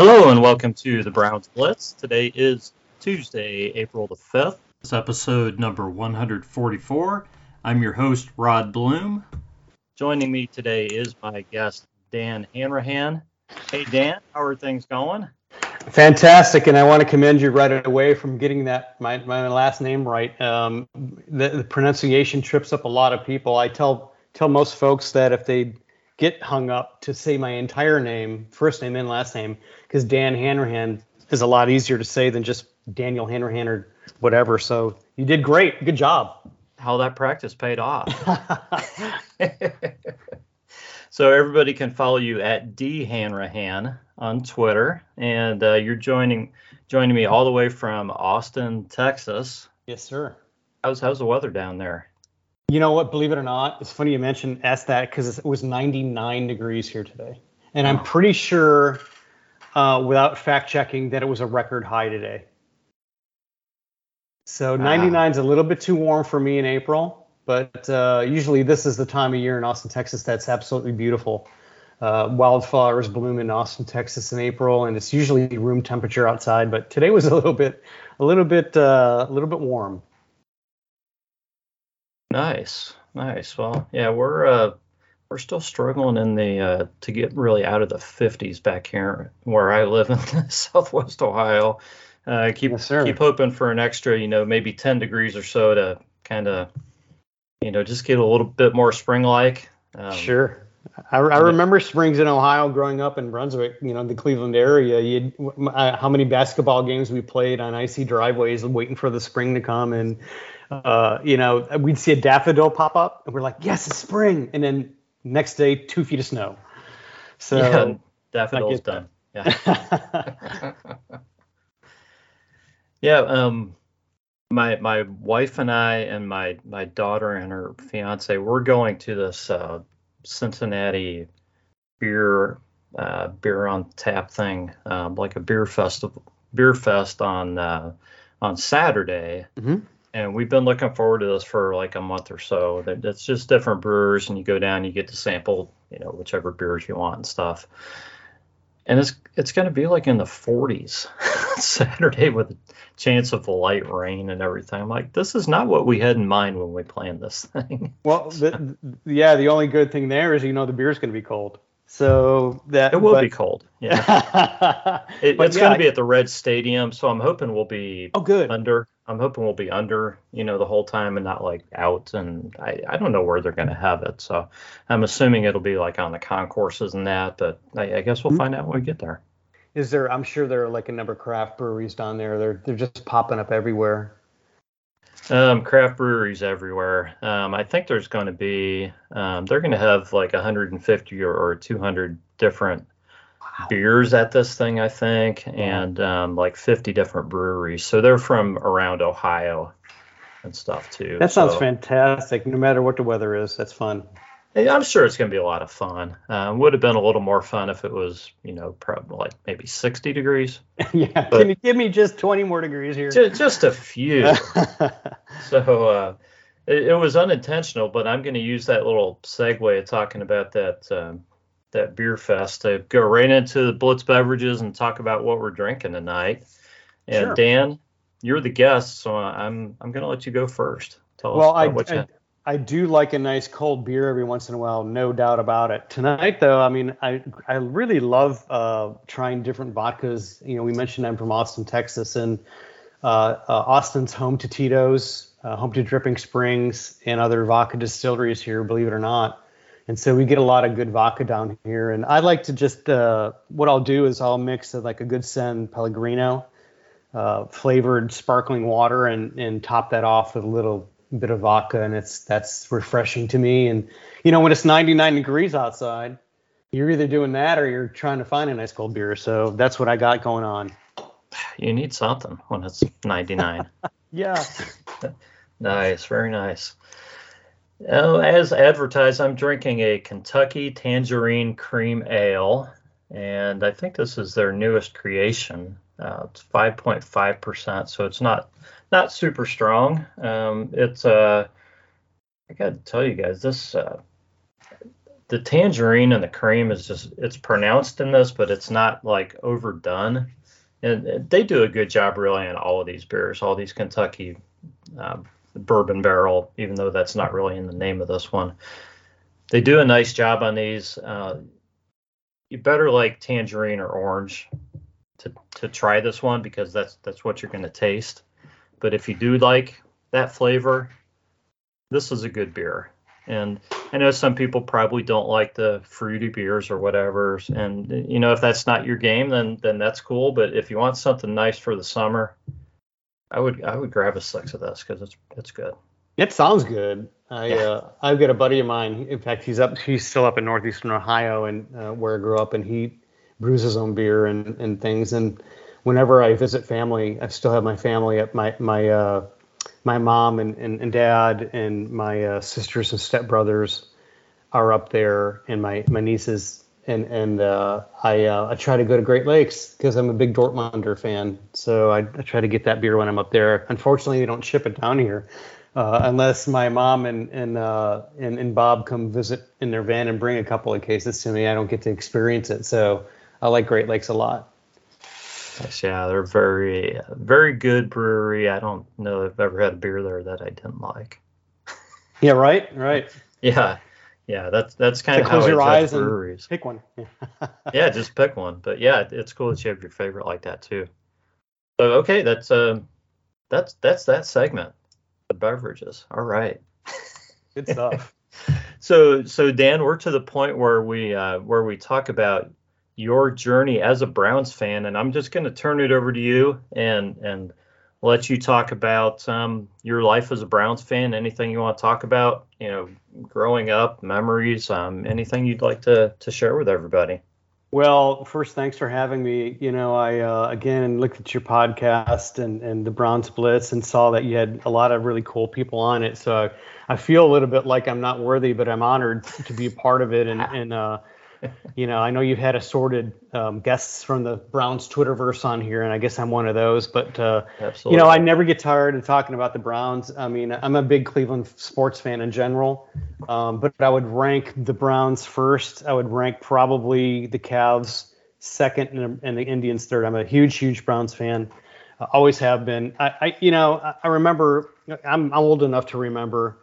Hello and welcome to the Browns Blitz. Today is Tuesday, April the 5th. This is episode number 144. I'm your host, Rod Bloom. Joining me today is my guest, Dan Hanrahan. Hey, Dan, how are things going? Fantastic, and I want to commend you right away from getting that my, my last name right. Um, the, the pronunciation trips up a lot of people. I tell tell most folks that if they get hung up to say my entire name, first name and last name, because Dan Hanrahan is a lot easier to say than just Daniel Hanrahan or whatever. So you did great. Good job. How that practice paid off. so everybody can follow you at D Hanrahan on Twitter, and uh, you're joining joining me all the way from Austin, Texas. Yes, sir. How's how's the weather down there? You know what? Believe it or not, it's funny you mentioned ask that because it was 99 degrees here today, and I'm pretty sure, uh, without fact checking, that it was a record high today. So 99 is a little bit too warm for me in April, but uh, usually this is the time of year in Austin, Texas that's absolutely beautiful. Uh, wildflowers bloom in Austin, Texas in April, and it's usually room temperature outside. But today was a little bit, a little bit, uh, a little bit warm. Nice, nice. Well, yeah, we're uh, we're still struggling in the uh, to get really out of the 50s back here where I live in Southwest Ohio. Uh, keep Yes, keep hoping for an extra, you know, maybe 10 degrees or so to kind of, you know, just get a little bit more spring-like. Um, Sure. I, I remember springs in Ohio growing up in Brunswick, you know, the Cleveland area. You, uh, how many basketball games we played on icy driveways, waiting for the spring to come, and uh, you know, we'd see a daffodil pop up, and we're like, "Yes, it's spring!" And then next day, two feet of snow. So yeah, daffodil's done. Yeah. Yeah, um, my my wife and I and my my daughter and her fiance, we're going to this uh, Cincinnati beer uh, beer on tap thing, um, like a beer festival beer fest on uh, on Saturday. Mhm. And we've been looking forward to this for like a month or so. That- It's just different brewers, and you go down, you get to sample, you know, whichever beers you want and stuff. And it's it's going to be like in the 40s Saturday with a chance of light rain and everything. I'm like, this is not what we had in mind when we planned this thing. well, the, yeah, the only good thing there is you know the beer's going to be cold. So that It will but- be cold. Yeah. It, it's yeah, going to be at the Red Stadium, so I'm hoping we'll be oh, good. under. I'm hoping we'll be under, you know, the whole time and not like out. And I, I don't know where they're going to have it, so I'm assuming it'll be like on the concourses and that. But I, I guess we'll Hmm. find out when we get there. Is there? I'm sure there are like a number of craft breweries down there. They're they're just popping up everywhere. Um, craft breweries everywhere. Um, I think there's going to be, um, they're going to have like 150 or, or 200 different beers at this thing, I think, and um, like 50 different breweries. So they're from around Ohio and stuff too. That sounds So, fantastic. No matter what the weather is, that's fun. I'm sure it's going to be a lot of fun. Um, would have been a little more fun if it was, you know, probably like maybe 60 degrees. yeah. But- Can you give me just 20 more degrees here? Just, just a few. So uh, it, it was unintentional, but I'm going to use that little segue of talking about that um, that beer fest to go right into the Blitz beverages and talk about what we're drinking tonight. And Sure. Dan, you're the guest, so I'm I'm going to let you go first. Tell well, us I, what you I I do like a nice cold beer every once in a while, no doubt about it. Tonight, though, I mean, I I really love uh, trying different vodkas. You know, we mentioned I'm from Austin, Texas, and uh, uh, Austin's home to Tito's, uh, home to Dripping Springs, and other vodka distilleries here. Believe it or not. And so we get a lot of good vodka down here. And I like to just, uh, what I'll do is I'll mix uh, like a good San Pellegrino, uh, flavored sparkling water, and and top that off with a little bit of vodka, and it's that's refreshing to me. And you know, when it's 99 degrees outside, you're either doing that or you're trying to find a nice cold beer. So that's what I got going on. you need something when it's 99. Yeah. Nice, very nice. Uh, as advertised, I'm drinking a Kentucky Tangerine Cream Ale, and I think this is their newest creation. Uh, it's 5.5 percent, so it's not not super strong. Um, it's uh, I got to tell you guys, this uh, the tangerine and the cream is just it's pronounced in this, but it's not like overdone. And they do a good job really on all of these beers, all these Kentucky uh, bourbon barrel, even though that's not really in the name of this one. They do a nice job on these. Uh, you better like tangerine or orange to to try this one because that's that's what you're going to taste. But if you do like that flavor, this is a good beer. And I know some people probably don't like the fruity beers or whatever. And you know, if that's not your game, then then that's cool. But if you want something nice for the summer, I would I would grab a six of this because it's it's good. It sounds good. I yeah. uh, I've got a buddy of mine. In fact, he's up. He's still up in northeastern Ohio and uh, where I grew up, and he brews his own beer and, and things. And whenever I visit family, I still have my family at my my uh, my mom and, and, and dad and my uh, sisters and stepbrothers are up there, and my my nieces and and uh, I uh, I try to go to Great Lakes because I'm a big Dortmunder fan. So I, I, try to get that beer when I'm up there. Unfortunately, they don't ship it down here uh, unless my mom and and, uh, and and Bob come visit in their van and bring a couple of cases to me. I don't get to experience it. So I like Great Lakes a lot. Yeah, they're very very good brewery. I don't know if I've ever had a beer there that I didn't like. yeah, right, right. yeah, yeah, that's that's kind so of close how your eyes breweries. and pick one. yeah, just pick one. But yeah, it's cool that you have your favorite like that too. So okay, that's uh, that's that's that segment, the beverages. All right. Good stuff. so so Dan, we're to the point where we uh, where we talk about your journey as a Browns fan, and I'm just going to turn it over to you and and let you talk about um, your life as a Browns fan. Anything you want to talk about, you know, growing up, memories, um, anything you'd like to to share with everybody. Well, first, thanks for having me. You know, I uh, again looked at your podcast and and the Browns Blitz and saw that you had a lot of really cool people on it. So I, I feel a little bit like I'm not worthy, but I'm honored to be a part of it and and uh, you know, I know you've had assorted um, guests from the Browns Twitterverse on here, and I guess I'm one of those. But uh, you know, I never get tired of talking about the Browns. I mean, I'm a big Cleveland sports fan in general, um, but I would rank the Browns first. I would rank probably the Cavs second, and, and the Indians third. I'm a huge, huge Browns fan. I always have been. I, I you know, I, I remember. I'm, I'm old enough to remember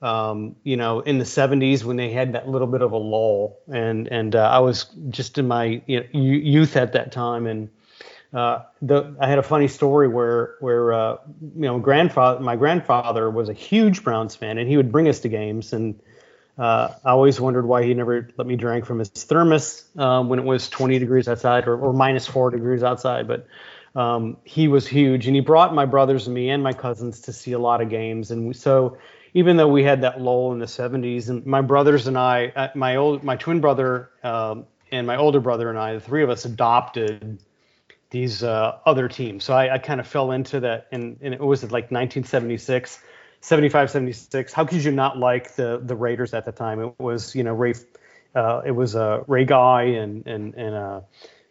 um, you know, in the 70s when they had that little bit of a lull, and and uh, I was just in my you know, youth at that time, and uh, the I had a funny story where where uh, you know grandfather my grandfather was a huge Browns fan, and he would bring us to games, and uh, I always wondered why he never let me drink from his thermos um, when it was 20 degrees outside or, or minus four degrees outside, but. Um, he was huge, and he brought my brothers and me and my cousins to see a lot of games, and we, so even though we had that lull in the 70s, and my brothers and I, uh, my old, my twin brother um, and my older brother and I, the three of us adopted these uh, other teams. So I, I kind of fell into that, and, and it was like 1976, 75, 76. How could you not like the the Raiders at the time? It was you know Ray, uh, it was uh, Ray Guy and and and uh,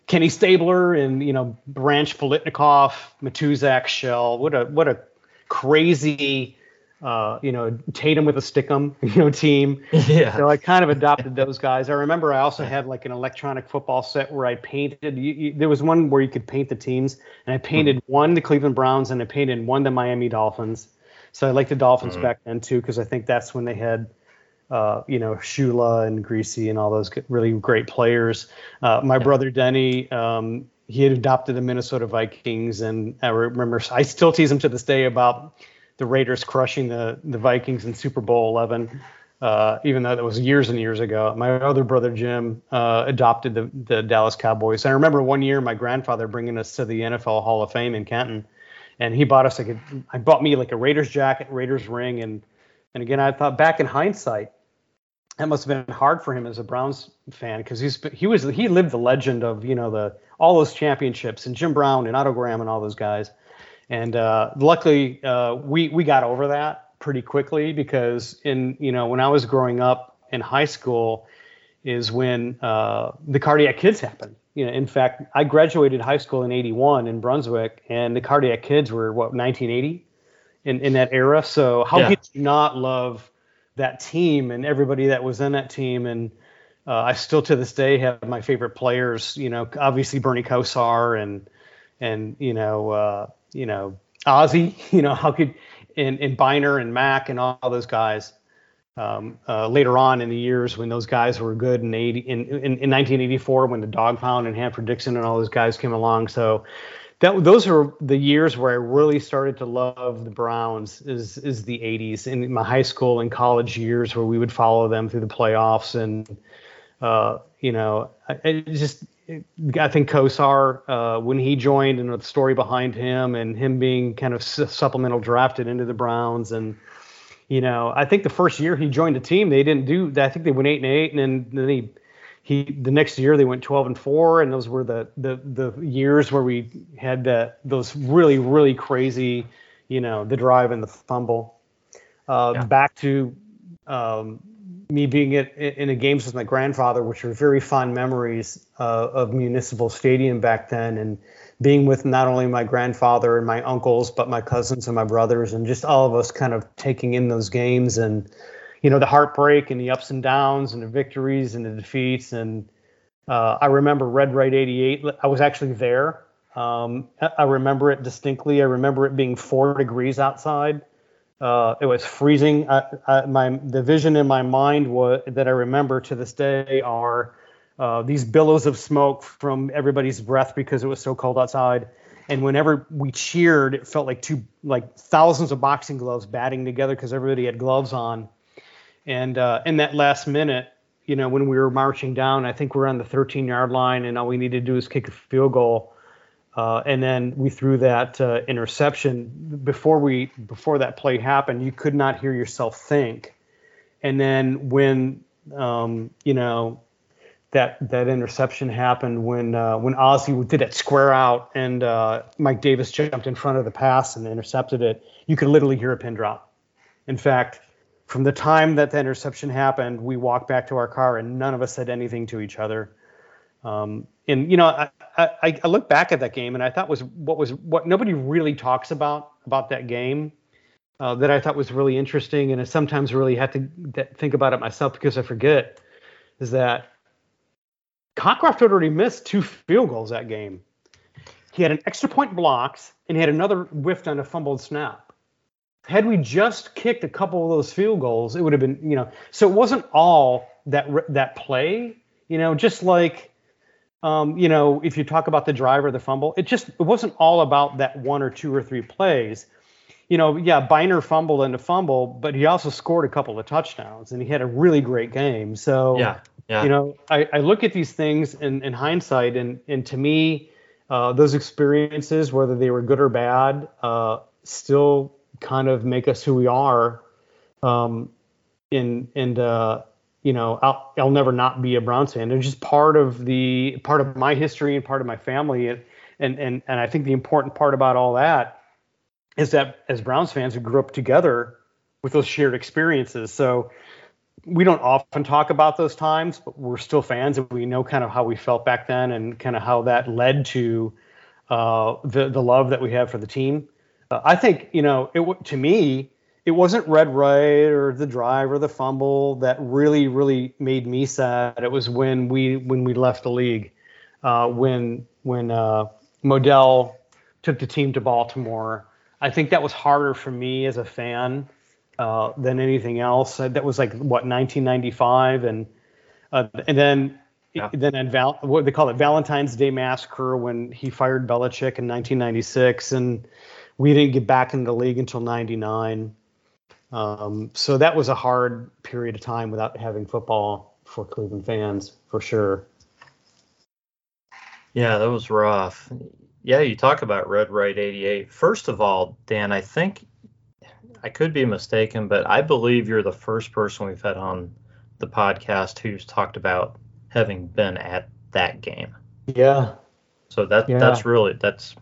Kenny Stabler and you know Branch Biletnikoff, Matuszak, Shell. What a what a crazy uh, you know, Tatum with a stickum, you know, team. Yeah. So I kind of adopted those guys. I remember I also had like an electronic football set where I painted. You, you, there was one where you could paint the teams, and I painted mm-hmm. one the Cleveland Browns and I painted one the Miami Dolphins. So I like the Dolphins mm-hmm. back then too because I think that's when they had. Uh, you know, Shula and Griese and all those really great players. Uh, my yeah. brother Denny, um, he had adopted the Minnesota Vikings, and I remember I still tease him to this day about the Raiders crushing the the Vikings in Super Bowl 11. Uh, even though that was years and years ago. My other brother Jim uh, adopted the, the Dallas Cowboys. And I remember one year my grandfather bringing us to the NFL Hall of Fame in Canton, and he bought us like a, I bought me like a Raiders jacket, Raiders ring, and and again I thought back in hindsight, that must have been hard for him as a Browns fan because he's he was he lived the legend of you know the all those championships and Jim Brown and Otto Graham and all those guys. And uh, luckily, uh, we we got over that pretty quickly because in you know when I was growing up in high school is when uh, the cardiac kids happened. You know, in fact, I graduated high school in '81 in Brunswick, and the cardiac kids were what 1980 in in that era. So how yeah. could you not love that team and everybody that was in that team. And uh, I still to this day have my favorite players. You know, obviously Bernie Kosar and and you know uh, you know Ozzie. You know how could and, and Byner and Mack and all, all those guys. Um, uh, later on in the years when those guys were good in 80 in, in, in 1984 when the dog pound and Hanford Dixon and all those guys came along. So that those are the years where I really started to love the Browns is is the 80s in my high school and college years where we would follow them through the playoffs and uh, you know I, I just I think Kosar uh, when he joined and the story behind him and him being kind of supplemental drafted into the Browns and you know I think the first year he joined the team they didn't do I think they went eight and eight and then, then he he the next year they went 12 and 4 and those were the the the years where we had that those really really crazy you know the drive and the fumble uh, yeah. back to um, me being at, in the games with my grandfather which are very fond memories uh, of municipal stadium back then and being with not only my grandfather and my uncles but my cousins and my brothers and just all of us kind of taking in those games and you know the heartbreak and the ups and downs and the victories and the defeats and uh, I remember Red Right 88. I was actually there. Um, I remember it distinctly. I remember it being four degrees outside. Uh, it was freezing. I, I, my the vision in my mind was that I remember to this day are uh, these billows of smoke from everybody's breath because it was so cold outside. And whenever we cheered, it felt like two like thousands of boxing gloves batting together because everybody had gloves on. And uh, in that last minute, you know, when we were marching down, I think we are on the 13 yard line, and all we needed to do was kick a field goal. Uh, and then we threw that uh, interception. Before we before that play happened, you could not hear yourself think. And then when um, you know that that interception happened when uh, when Ozzie did that square out and uh, Mike Davis jumped in front of the pass and intercepted it, you could literally hear a pin drop. In fact, from the time that the interception happened, we walked back to our car and none of us said anything to each other. Um, and you know, I, I, I, look back at that game and I thought was what was what nobody really talks about about that game uh, that I thought was really interesting, and I sometimes really had to think about it myself because I forget is that Cockroft had already missed two field goals that game. He had an extra point blocked and he had another whiffed on a fumbled snap had we just kicked a couple of those field goals, it would have been, you know. So it wasn't all that that play, you know. Just like, um, you know, if you talk about the driver, the fumble, it just it wasn't all about that one or two or three plays. You know, yeah, Byner fumbled and a fumble, but he also scored a couple of touchdowns, and he had a really great game. So, yeah, yeah. you know, I, I look at these things in, in hindsight, and and to me, uh, those experiences, whether they were good or bad, uh, still kind of make us who we are. Um, and and uh, you know, I'll I'll never not be a Browns fan. They're just part of the part of my history and part of my family. And and and and I think the important part about all that is that as Browns fans, we grew up together with those shared experiences. So we don't often talk about those times, but we're still fans and we know kind of how we felt back then and kind of how that led to uh, the the love that we have for the team. Uh, I think you know it to me it wasn't red right or the drive or the fumble that really really made me sad. It was when we when we left the league, uh, when when uh, Modell took the team to Baltimore. I think that was harder for me as a fan uh, than anything else. That was like what 1995, and uh, and then yeah. then at Val, what they call it Valentine's Day Massacre when he fired Belichick in 1996, and we didn't get back in the league until 99. Um, so that was a hard period of time without having football for Cleveland fans, for sure. Yeah, that was rough. Yeah, you talk about Red Right 88. First of all, Dan, I think I could be mistaken, but I believe you're the first person we've had on the podcast who's talked about having been at that game. Yeah. So that yeah. that's really that's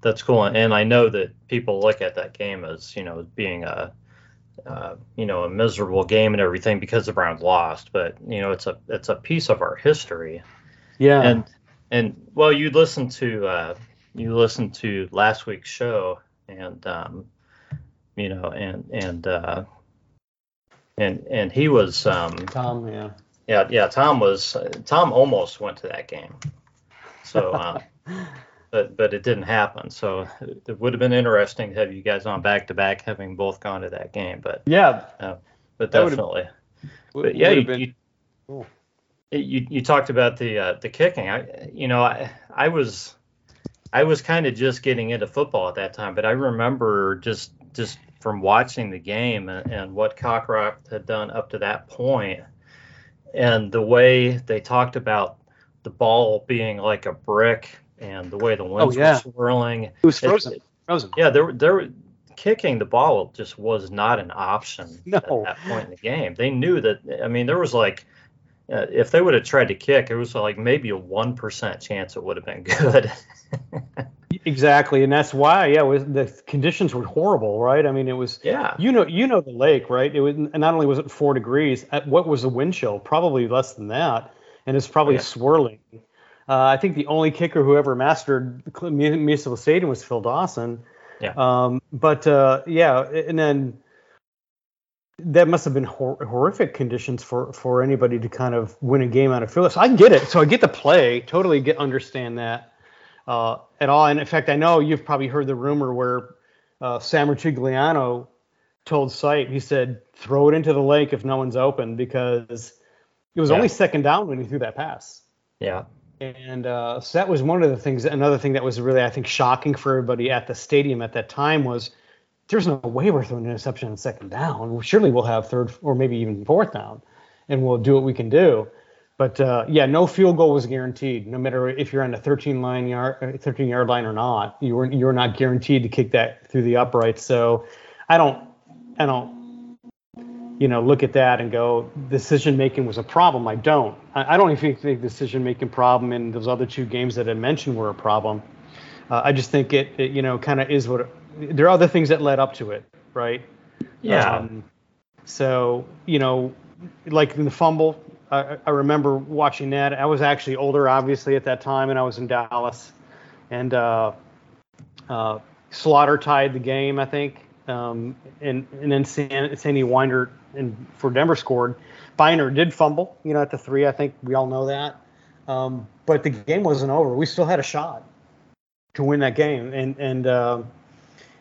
that's cool. And I know that people look at that game as you know being a uh, you know a miserable game and everything because the Browns lost, but you know it's a it's a piece of our history. Yeah. And and well, you listened to uh, you listened to last week's show, and um, you know, and and uh, and and he was um, Tom, yeah. yeah yeah Tom was Tom almost went to that game, so uh, but but it didn't happen. So it would have been interesting to have you guys on back to back, having both gone to that game. But Yeah, uh, but That definitely. But yeah, you, been you, cool. you you talked about the uh, the kicking. I you know I I was I was kind of just getting into football at that time, but I remember just just from watching the game and, and what Cockroft had done up to that point, and the way they talked about the ball being like a brick and the way the winds Oh, yeah. were swirling. It was It- frozen. Frozen. yeah, there there kicking the ball just was not an option No. at that point in the game. They knew that. I mean, there was like, uh, if they would have tried to kick, it was like maybe a one percent chance it would have been good. Exactly, and that's why, yeah, was, the conditions were horrible, right? I mean, it was, yeah, you know, you know the lake, right? It was, and not only was it four degrees, at what was the wind chill? Probably less than that, and it's probably Yeah. swirling. Uh, I think the only kicker who ever mastered Municipal Stadium was Phil Dawson. Yeah. Um, but uh, yeah, and then that must have been hor- horrific conditions for for anybody to kind of win a game out of. So I get it. So I get the play. Totally get understand that uh, at all. And in fact, I know you've probably heard the rumor where uh, Sam Rutigliano told Sipe, he said, throw it into the lake if no one's open because it was Yeah. only second down when he threw that pass. yeah, And uh, so that was one of the things. Another thing that was really, I think, shocking for everybody at the stadium at that time was there's no way we're throwing an interception on second down. Surely we'll have third or maybe even fourth down, and we'll do what we can do. But uh, yeah, no field goal was guaranteed, no matter if you're on the 13 line yard, uh, 13 yard line or not. You were you're not guaranteed to kick that through the upright. So I don't, I don't, you know, look at that and go decision making was a problem. I don't. I, don't even think the decision making problem in those other two games that I mentioned were a problem. Uh, I just think it, it you know, kind of is what. It, there are other things that led up to it, right? yeah, Um, so you know, like in the fumble, I, I remember watching that. I was actually older, obviously, at that time, and I was in Dallas, and uh, uh, Slaughter tied the game, I think, um, and and then San, Sammy Winder and for Denver scored. Byner did fumble, you know, at the three. I think we all know that, um, but the game wasn't over. We still had a shot to win that game, and and. Uh,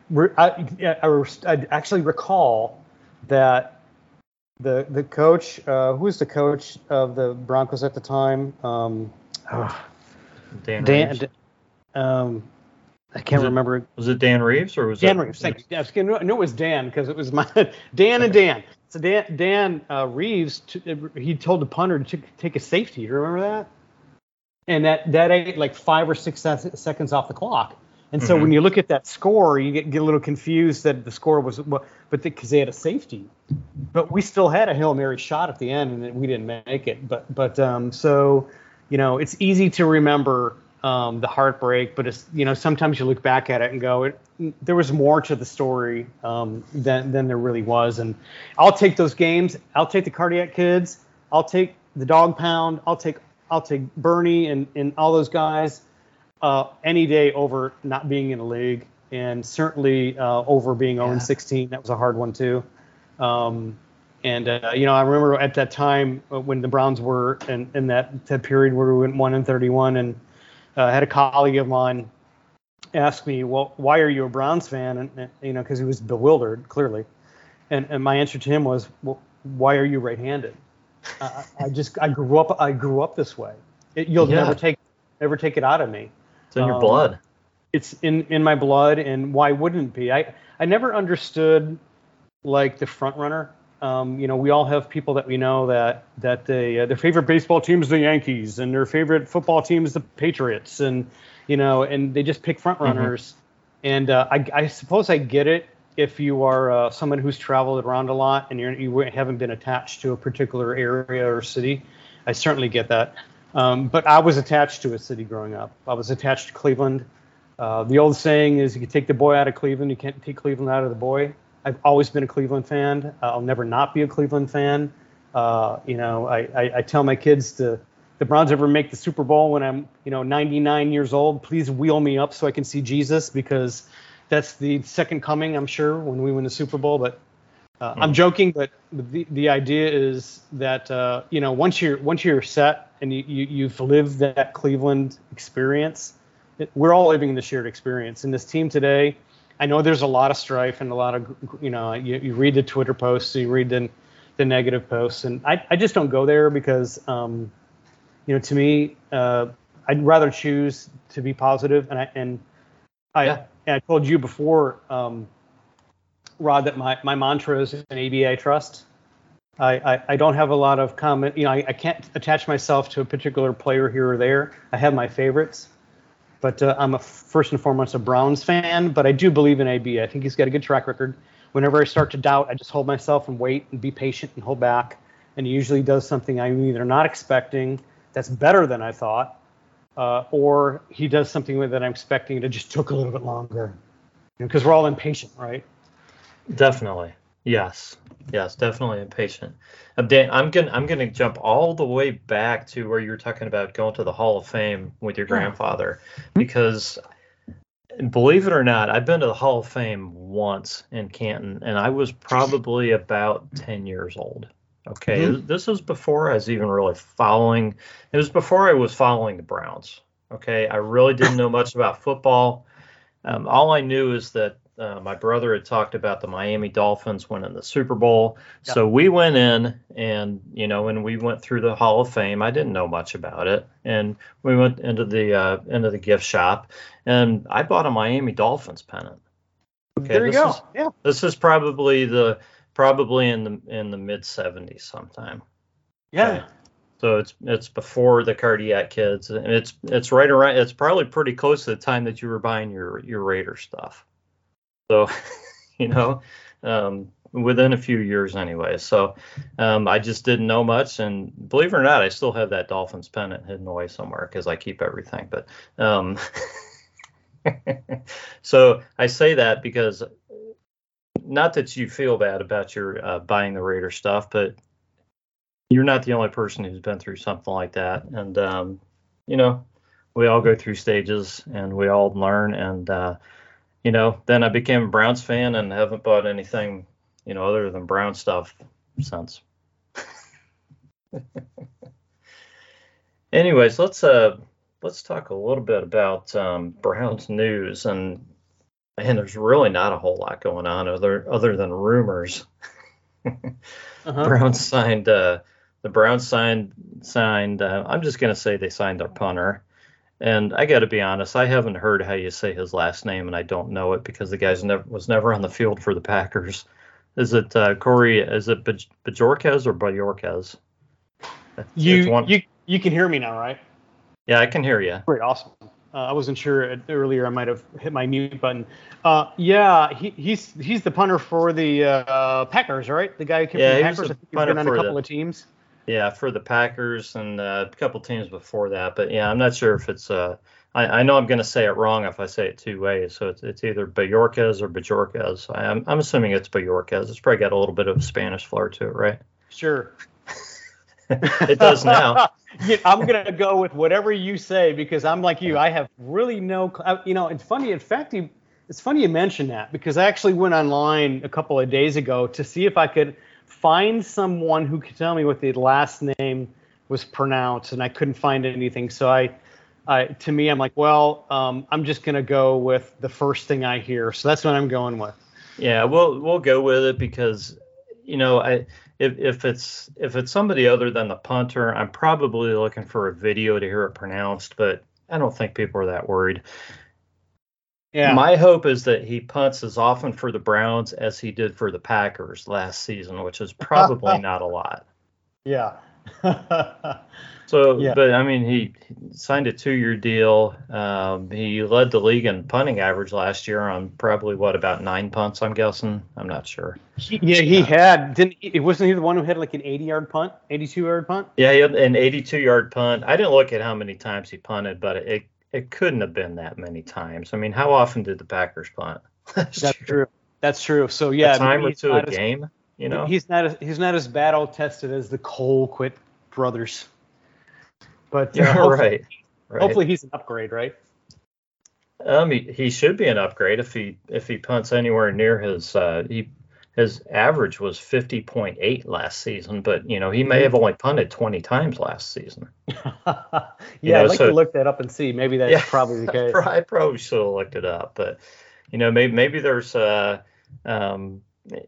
re- I, I, I actually recall that the the coach, uh, who was the coach of the Broncos at the time? Um, Dan, Dan. Um, I can't Was it- remember. Was it Dan Reeves or was Dan it Reeves. Thank you. I was gonna- I knew it was Dan because it was my Dan and Dan. So Dan Dan uh, Reeves, t- he told the punter to take a safety. You remember that? And that that ate like five or six se- seconds off the clock. And so Mhm. when you look at that score, you get, get a little confused that the score was, but because they had a safety, but we still had a hail mary shot at the end, and we didn't make it. But but um, so you know, it's easy to remember um, the heartbreak, but it's you know sometimes you look back at it and go, it, there was more to the story um, than than there really was. And I'll take those games. I'll take the cardiac kids. I'll take the dog pound. I'll take I'll take Bernie and and all those guys uh, any day over not being in a league, and certainly uh, over being 0 Yeah. 16. That was a hard one too. Um, and uh, you know, I remember at that time uh, when the Browns were in, in that, that period where we went one and 31, and uh, I had a colleague of mine ask me, "Well, why are you a Browns fan?" And, and you know, because he was bewildered clearly, and and my answer to him was, "Well, why are you right-handed?" I, I just I grew up I grew up this way. It, you'll Yeah. never take never take it out of me It's in your um, blood. it's in in my blood and why wouldn't it be i i never understood like the front runner um, you know we all have people that we know that that they uh, their favorite baseball team is the yankees and their favorite football team is the patriots and you know and they just pick front runners and uh, I, I suppose i get it if you are uh, someone who's traveled around a lot and you're, you haven't been attached to a particular area or city i certainly get that um, but I was attached to a city growing up. I was attached to Cleveland. Uh, the old saying is, you can take the boy out of Cleveland, you can't take Cleveland out of the boy. I've always been a Cleveland fan. I'll never not be a Cleveland fan. Uh, you know, I, I, I tell my kids to, the Browns ever make the Super Bowl when I'm, you know, 99 years old, please wheel me up so I can see Jesus because that's the second coming, I'm sure, when we win the Super Bowl. But Uh, I'm joking, but the the idea is that uh, you know once you're once you're set and you, you you've lived that Cleveland experience, it, we're all living the shared experience. And this team today, I know there's a lot of strife and a lot of you know you, you read the Twitter posts, you read the the negative posts, and I I just don't go there because um, you know to me uh, I'd rather choose to be positive and I and I Yeah. and I told you before. Um, Rod, that my, my mantra is an ABA trust. I, I, I don't have a lot of comment. You know, I, I can't attach myself to a particular player here or there. I have my favorites, but uh, I'm a first and foremost a Browns fan. But I do believe in AB. I think he's got a good track record. Whenever I start to doubt, I just hold myself and wait and be patient and hold back. And he usually does something I'm either not expecting that's better than I thought, uh, or he does something that I'm expecting and it just took a little bit longer. Because we're all impatient, right? Definitely. Yes. Yes, definitely impatient. Dan, I'm gonna I'm gonna jump all the way back to where you were talking about going to the Hall of Fame with your Yeah. grandfather, because believe it or not, I've been to the Hall of Fame once in Canton, and I was probably about 10 years old. Okay, this was before I was even really following. It was before I was following the Browns. Okay, I really didn't know much about football. Um, all I knew is that uh, my brother had talked about the Miami Dolphins winning the Super Bowl. Yeah. So we went in and, you know, when we went through the Hall of Fame, I didn't know much about it. And we went into the uh, into the gift shop and I bought a Miami Dolphins pennant. Okay, there you go. is- yeah. This is probably the probably in the in the mid 70s sometime. Yeah. Okay. So it's it's before the cardiac kids, and it's it's right around. It's probably pretty close to the time that you were buying your your Raider stuff. So, you know, um, within a few years anyway. So, um, I just didn't know much, and believe it or not, I still have that Dolphins pennant hidden away somewhere because I keep everything. But um, so I say that because not that you feel bad about your uh, buying the Raider stuff, but you're not the only person who's been through something like that. And, um, you know, we all go through stages and we all learn. And, uh, you know, then I became a Browns fan and haven't bought anything, you know, other than Brown stuff since. Anyways, let's uh let's talk a little bit about um, Browns news and man, there's really not a whole lot going on other other than rumors. Uh-huh. Browns signed uh, the Browns signed signed. Uh, I'm just gonna say they signed their punter, and I got to be honest, I haven't heard how you say his last name, and I don't know it because the guy's never was never on the field for the Packers. Is it uh, Corey? Is it Baj- Bajorquez or Bajorquez? You you you can hear me now, right? yeah, I can hear you. Great, awesome. Uh, I wasn't sure earlier. I might have hit my mute button. Uh, yeah, he, he's he's the punter for the uh, Packers, right? The guy who came Yeah, from the Packers. I think he's been on a couple the- of teams. Yeah, for the Packers and uh, a couple teams before that, but yeah, I'm not sure if it's. Uh, I, I know I'm going to say it wrong if I say it two ways, so it's, it's either Bajorquez or Bajorquez. I, I'm I'm assuming it's Bajorquez. It's probably got a little bit of a Spanish flair to it, right? Sure. It does now. I'm gonna go with whatever you say because I'm like you. I have really no. You know, it's funny. In fact, you, it's funny you mention that because I actually went online a couple of days ago to see if I could find someone who could tell me what the last name was pronounced, and I couldn't find anything. So I, I to me, I'm like, well, um, I'm just gonna go with the first thing I hear. So that's what I'm going with. Yeah, we'll we'll go with it because you know I if if it's if it's somebody other than the punter, I'm probably looking for a video to hear it pronounced, but I don't think people are that worried. Yeah. My hope is that he punts as often for the Browns as he did for the Packers last season, which is probably not a lot. yeah. So, Yeah. but I mean, he signed a two-year deal. Um, he led the league in punting average last year on probably what about nine punts? I'm guessing. I'm not sure. He- yeah, he had. Didn't it wasn't he the one who had like an 80 yard punt, 82 yard punt? Yeah, he had an 82-yard punt. I didn't look at how many times he punted, but it it couldn't have been that many times. I mean, how often did the Packers punt? That's true. That's true. So yeah, a time or two a as- game. You know. he's not as, he's not as battle tested as the Colquitt brothers. But uh, Yeah, hopefully, right. Right. hopefully he's an upgrade, right? Um, he, he should be an upgrade if he if he punts anywhere near his uh he his average was 50.8 last season, but you know he may have only punted 20 times last season. yeah, know, I'd like so, to look that up and see. Maybe that's yeah, probably the case. I probably should have looked it up, but you know maybe maybe there's a um,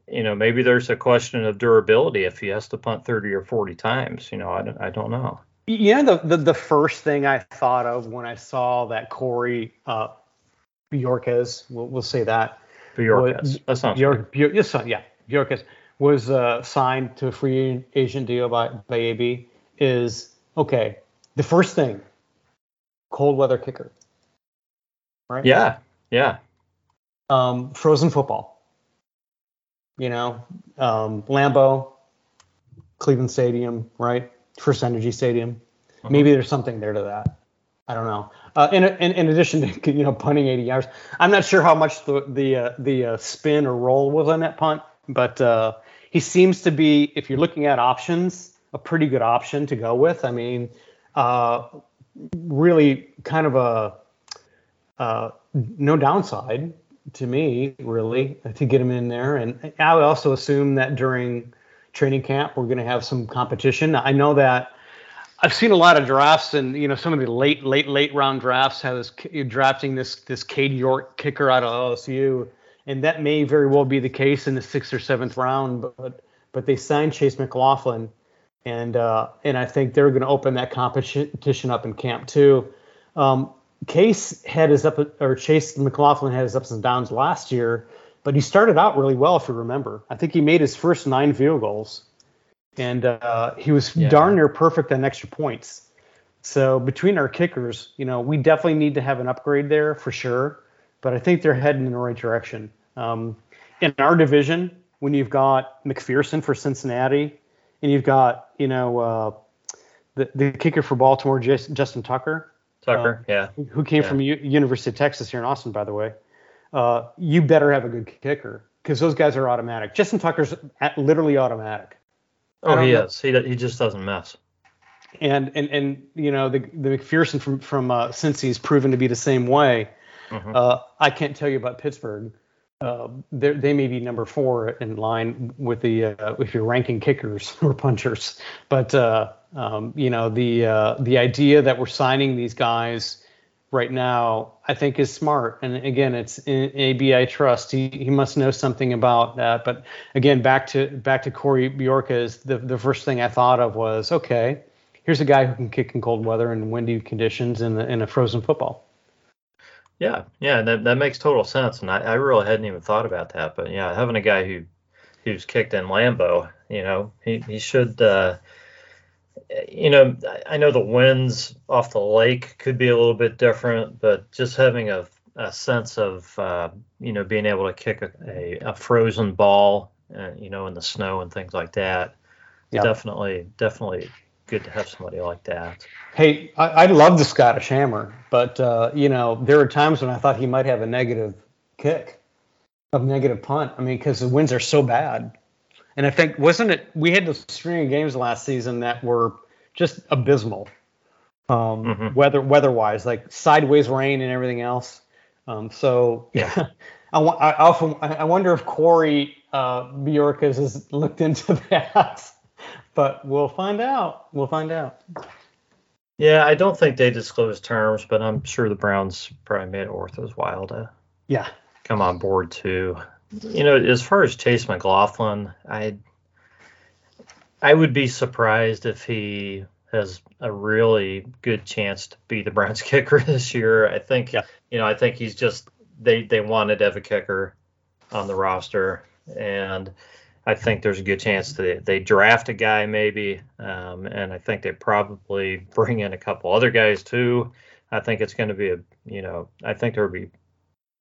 you know maybe there's a question of durability if he has to punt 30 or 40 times. You know I don't, I don't know. You know the, the, the first thing I thought of when I saw that Corey uh, Bojorquez, we'll, we'll say that Bojorquez. That sounds Bjork, yeah, Bjorquez was uh, signed to a free agent deal by, by AB is okay. The first thing, cold weather kicker. Right? Yeah, yeah. Um, frozen football. You know, um, Lambeau, Cleveland Stadium, right? First Energy Stadium. Uh-huh. Maybe there's something there to that. I don't know. Uh, in, in, in addition to you know punting 80 yards, I'm not sure how much the the uh, the uh, spin or roll was on that punt, but uh, he seems to be, if you're looking at options, a pretty good option to go with. I mean, uh, really kind of a uh, no downside to me, really, to get him in there. And I would also assume that during training camp we're going to have some competition. I know that I've seen a lot of drafts, and you know some of the late, late, late round drafts have this drafting this this Cade York kicker out of LSU, and that may very well be the case in the sixth or seventh round. But but they signed Chase McLaughlin, and uh, and I think they're going to open that competition up in camp too. Um, Case had his up or Chase McLaughlin had his ups and downs last year, but he started out really well if you remember. I think he made his first nine field goals and uh, he was yeah. darn near perfect on extra points. So between our kickers, you know, we definitely need to have an upgrade there for sure. But I think they're heading in the right direction. Um, in our division, when you've got McPherson for Cincinnati, and you've got you know uh, the the kicker for Baltimore, Justin Tucker. Tucker, uh, yeah. Who came yeah. from U- University of Texas here in Austin, by the way. Uh, you better have a good kicker because those guys are automatic. Justin Tucker's at, literally automatic. Oh, he know. is. He he just doesn't mess. And and and you know the the McPherson from from uh, Cincy's proven to be the same way. Mm-hmm. Uh, I can't tell you about Pittsburgh. Uh, they may be number four in line with the uh, if you're ranking kickers or punchers. But uh, um, you know the uh, the idea that we're signing these guys right now, I think is smart. And again, it's ABI trust. He, he must know something about that. But again, back to back to Corey Bojorquez, the the first thing I thought of was okay, here's a guy who can kick in cold weather and windy conditions in the, in a frozen football. Yeah, yeah, that that makes total sense, and I, I really hadn't even thought about that. But yeah, having a guy who who's kicked in Lambeau, you know, he he should. Uh, you know, I know the winds off the lake could be a little bit different, but just having a, a sense of, uh, you know, being able to kick a, a, frozen ball, uh, you know, in the snow and things like that, yeah. definitely, definitely good to have somebody like that. Hey, I, I love the Scottish Hammer, but, uh, you know, there were times when I thought he might have a negative kick, a negative punt. I mean, because the winds are so bad. And I think wasn't it we had the string of games last season that were just abysmal, um, mm-hmm. weather weather wise, like sideways rain and everything else. Um, so yeah, I, I often I wonder if Corey uh, Bojorquez has looked into that, but we'll find out. We'll find out. Yeah, I don't think they disclosed terms, but I'm sure the Browns probably made it worth his while to yeah come on board too you know, as far as Chase McLaughlin, I I would be surprised if he has a really good chance to be the Browns kicker this year. I think yeah. you know, I think he's just they they wanted to have a kicker on the roster and I think there's a good chance that they draft a guy maybe, um, and I think they probably bring in a couple other guys too. I think it's going to be a, you know, I think there will be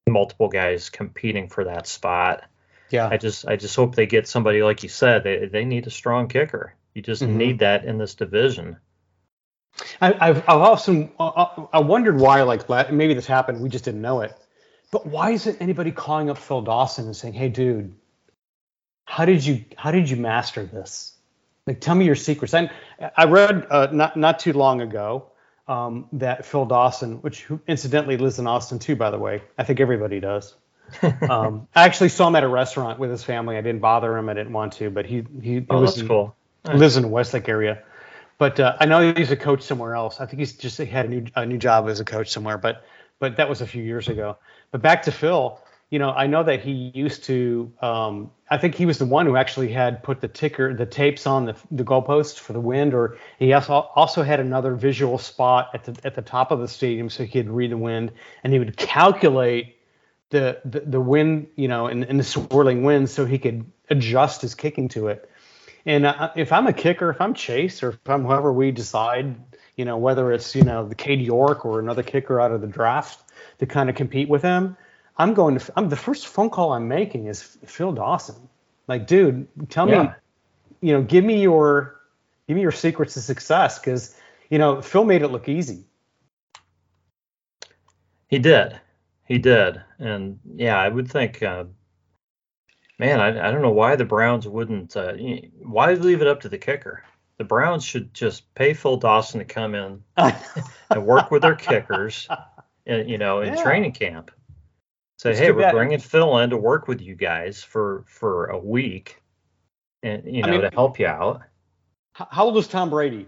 multiple guys competing for that spot. Yeah. I just I just hope they get somebody like you said. They they need a strong kicker. You just mm-hmm. need that in this division. I, have I've also I wondered why like maybe this happened we just didn't know it, but why isn't anybody calling up Phil Dawson and saying, "Hey, dude, how did you how did you master this? Like, tell me your secrets." And I read uh, not not too long ago um, that Phil Dawson, which incidentally lives in Austin too, by the way. I think everybody does. um, I actually saw him at a restaurant with his family. I didn't bother him. I didn't want to, but he he Oh, was that's in- cool. Nice. lives in the Westlake area. But uh, I know he's a coach somewhere else. I think he's just he had a new a new job as a coach somewhere. But but that was a few years ago. But back to Phil, you know, I know that he used to. Um, I think he was the one who actually had put the ticker, the tapes on the the goalpost for the wind, or he also also had another visual spot at the at the top of the stadium so he could read the wind, and he would calculate the the, the wind, you know, and, and the swirling wind so he could adjust his kicking to it. And uh, if I'm a kicker, if I'm Chase, or if I'm whoever we decide, you know, whether it's you know the Cade York or another kicker out of the draft to kind of compete with him, I'm going to. I'm the first phone call I'm making is Phil Dawson. Like, dude, tell me, you know, give me your, give me your secrets to success, because you know Phil made it look easy. He did. He did. And yeah, I would think, uh, man, I, I don't know why the Browns wouldn't. Uh, why leave it up to the kicker? The Browns should just pay Phil Dawson to come in and work with their kickers, and, you know, in Yeah. training camp. Say, hey, we're bringing Phil in to work with you guys for for a week, and you I know, mean- to help you out. How old is Tom Brady?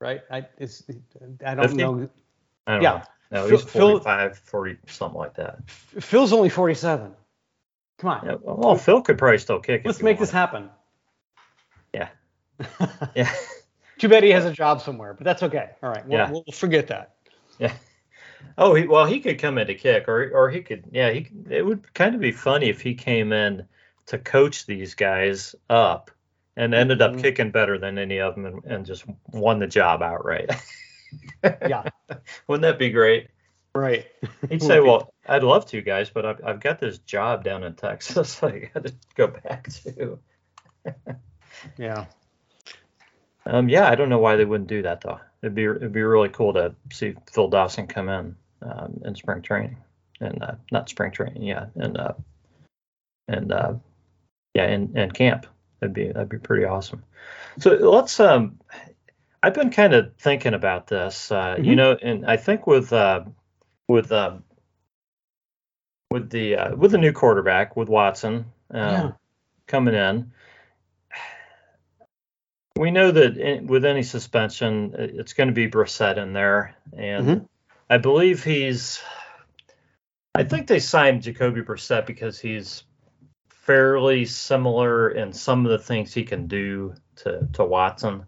Right, I it's I don't 50? know. I don't Yeah. know. No, Phil- he's Phil- 45, 40, something like that. Phil's only 47. Come on, Yeah, well, Phil could probably still kick. let's make this happen. Yeah. Yeah. Too bad he has a job somewhere, but that's okay. All right, we'll, Yeah. we'll forget that. Yeah. Oh, he, well, he could come in to kick, or or he could. Yeah, he. could- It would kind of be funny if he came in to coach these guys up and ended up Mhm. kicking better than any of them and, and just won the job outright. Yeah, Wouldn't that be great? right. He'd say, "Well, I'd love to, guys, but I've, I've got this job down in Texas. I got to go back to." yeah, Um, yeah, I don't know why they wouldn't do that though. It'd be it'd be really cool to see Phil Dawson come in um, in spring training, and uh, not spring training, yeah, and uh, and uh, yeah, in, in camp. That'd be that'd be pretty awesome. So let's. Um, I've been kind of thinking about this, uh, you Mhm. know, and I think with uh, with uh, with the uh, with the new quarterback with Watson um, Yeah. coming in. We know that in, with any suspension, it's going to be Brissett in there, and Mhm. I believe he's. I think they signed Jacoby Brissett because he's fairly similar in some of the things he can do to to Watson.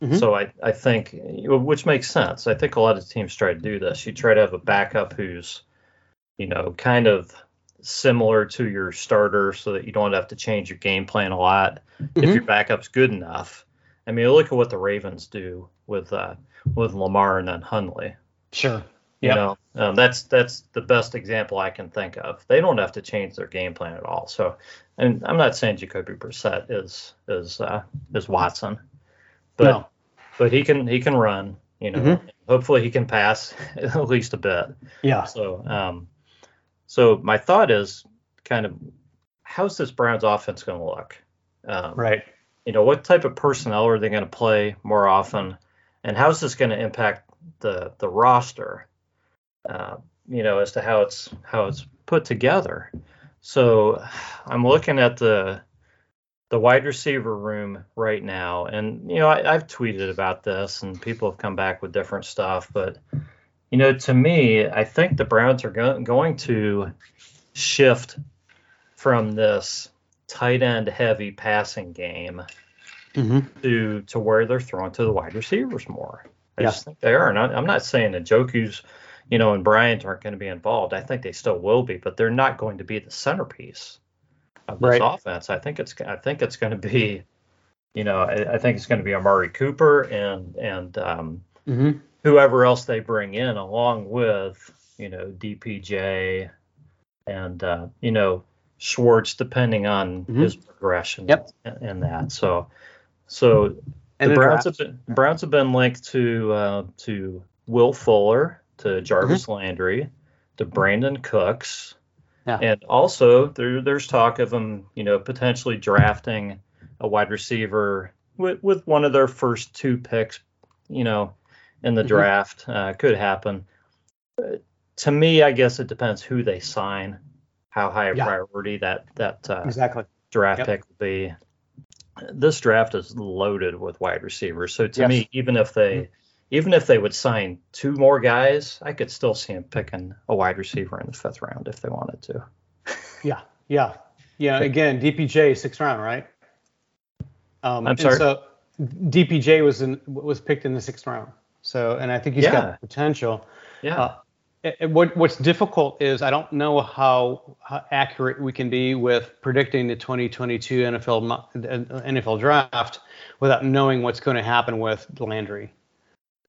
Mhm. So I I think which makes sense. I think a lot of teams try to do this. You try to have a backup who's, you know, kind of similar to your starter, so that you don't have to change your game plan a lot if Mhm. your backup's good enough. I mean, look at what the Ravens do with uh, with Lamar and then Huntley. sure. You know, um, that's that's the best example I can think of. They don't have to change their game plan at all. So, and I'm not saying Jacoby Brissett is is uh, is Watson, but no. but he can he can run. You know, Mhm. hopefully he can pass at least a bit. Yeah. So, um, so my thought is kind of how's this Browns offense going to look? Um, Right. You know, what type of personnel are they going to play more often, and how's this going to impact the the roster? Uh, you know, as to how it's how it's put together. So I'm looking at the the wide receiver room right now, and you know, I, I've tweeted about this, and people have come back with different stuff, but you know, to me, I think the Browns are go- going to shift from this tight end heavy passing game hmm to to where they're throwing to the wide receivers more. I Yeah. just think they are. And I, I'm not saying that Njoku's, you know, and Bryant aren't going to be involved. I think they still will be, but they're not going to be the centerpiece of this Right. offense. I think it's I think it's going to be, you know, I, I think it's going to be Amari Cooper and and um, hmm whoever else they bring in along with you know DPJ and uh, you know Schwartz depending on Mhm. his progression Yep. and, that so so And the Browns have been Browns have been linked to uh, to Will Fuller to Jarvis Landry to Brandin Cooks Yeah. and also there there's talk of them you know potentially drafting a wide receiver with with one of their first two picks you know in the Mhm. draft uh, could happen. Uh, to me, I guess it depends who they sign, how high a Yeah. priority that that uh, Exactly. draft Yep. pick will be. This draft is loaded with wide receivers. So to Yes. me, even if they even if they would sign two more guys, I could still see them picking a wide receiver in the fifth round if they wanted to. Yeah, yeah, yeah. Again, DPJ sixth round, right? Um, I'm sorry? So DPJ was in was picked in the sixth round. So, and I think he's Yeah. got potential. Yeah. Uh, it- what what's difficult is I don't know how, how accurate we can be with predicting the 2022 NFL NFL draft without knowing what's going to happen with Landry.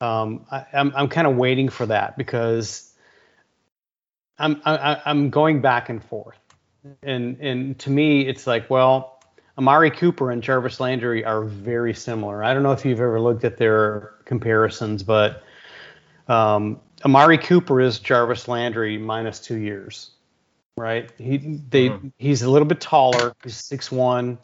Um, I, I'm I'm kind of waiting for that because I'm I, I'm going back and forth, and and to me it's like well. Amari Cooper and Jarvis Landry are very similar. I don't know if you've ever looked at their comparisons, but um, Amari Cooper is Jarvis Landry minus two years, right? He they Mhm. he's a little bit taller. He's six one.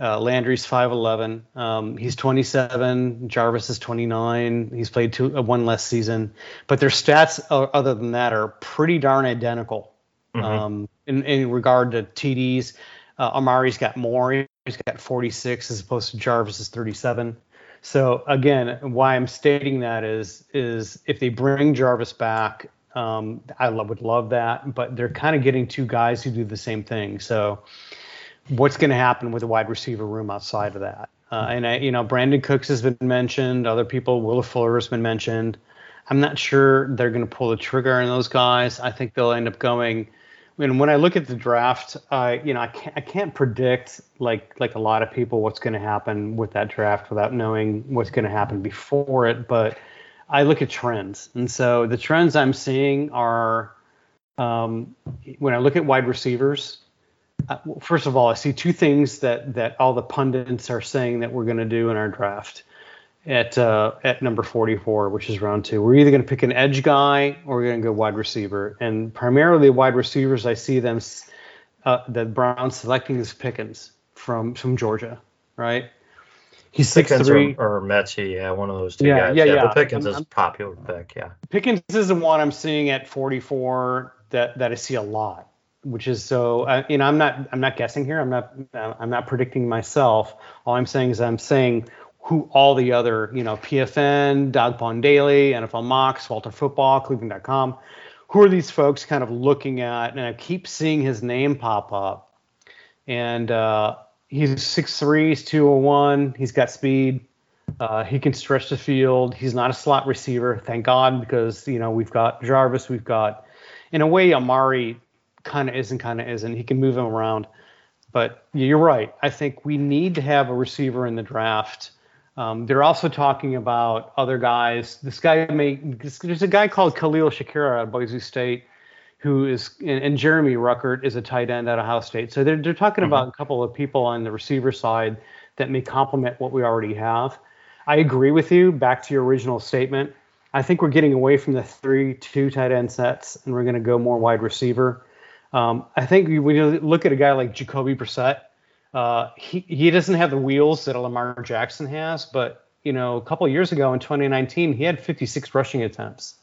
Uh, Landry's five eleven. Um, he's twenty seven. Jarvis is twenty nine. He's played two uh, one less season, but their stats uh, other than that are pretty darn identical. Mhm. Um, in, in regard to TDs, uh, Amari's got more. He's got 46 as opposed to Jarvis's 37. So again, why I'm stating that is is if they bring Jarvis back, um, I would love that. But they're kind of getting two guys who do the same thing. So what's going to happen with the wide receiver room outside of that? Uh, and I, you know, Brandin Cooks has been mentioned. Other people, Will Fuller has been mentioned. I'm not sure they're going to pull the trigger on those guys. I think they'll end up going. Mean, when I look at the draft, I you know I can't I can't predict like like a lot of people what's going to happen with that draft without knowing what's going to happen before it. But I look at trends, and so the trends I'm seeing are um, when I look at wide receivers. Uh, well, first of all, I see two things that that all the pundits are saying that we're going to do in our draft at uh, at number 44, which is round two. We're either going to pick an edge guy or we're going to go wide receiver. And primarily wide receivers, I see them uh, the Browns selecting is Pickens from from Georgia, right? He's six three. or, or Metchie, yeah, one of those two Yeah, guys. yeah, yeah. But Pickens I'm- is I'm- a popular pick, yeah. Pickens is the one I'm seeing at 44 that that I see a lot, which is so. Uh, you know, I'm not I'm not guessing here. I'm not I'm not predicting myself. All I'm saying is I'm saying who all the other you know PFN, Dawg Pound Daily, NFL Mocks, Walter Football, Cleveland.com. Who are these folks kind of looking at? And I keep seeing his name pop up, and uh, he's 6'3", he's 201, he's got speed. Uh, he can stretch the field. He's not a slot receiver, thank God, because you know we've got Jarvis, we've got, in a way, Amari kind of isn't, kind of isn't. He can move him around, but you're right. I think we need to have a receiver in the draft. Um, they're also talking about other guys. This guy may. There's a guy called Khalil Shakira at Boise State, who is, and, and Jeremy Ruckert is a tight end at Ohio State. So they're they're talking about a couple of people on the receiver side that may complement what we already have. I agree with you. Back to your original statement. I think we're getting away from the three, two tight end sets, and we're going to go more wide receiver. Um, I think when you look at a guy like Jacoby Brissett, uh, he he doesn't have the wheels that a Lamar Jackson has, but you know, a couple of years ago in 2019, he had 56 rushing attempts.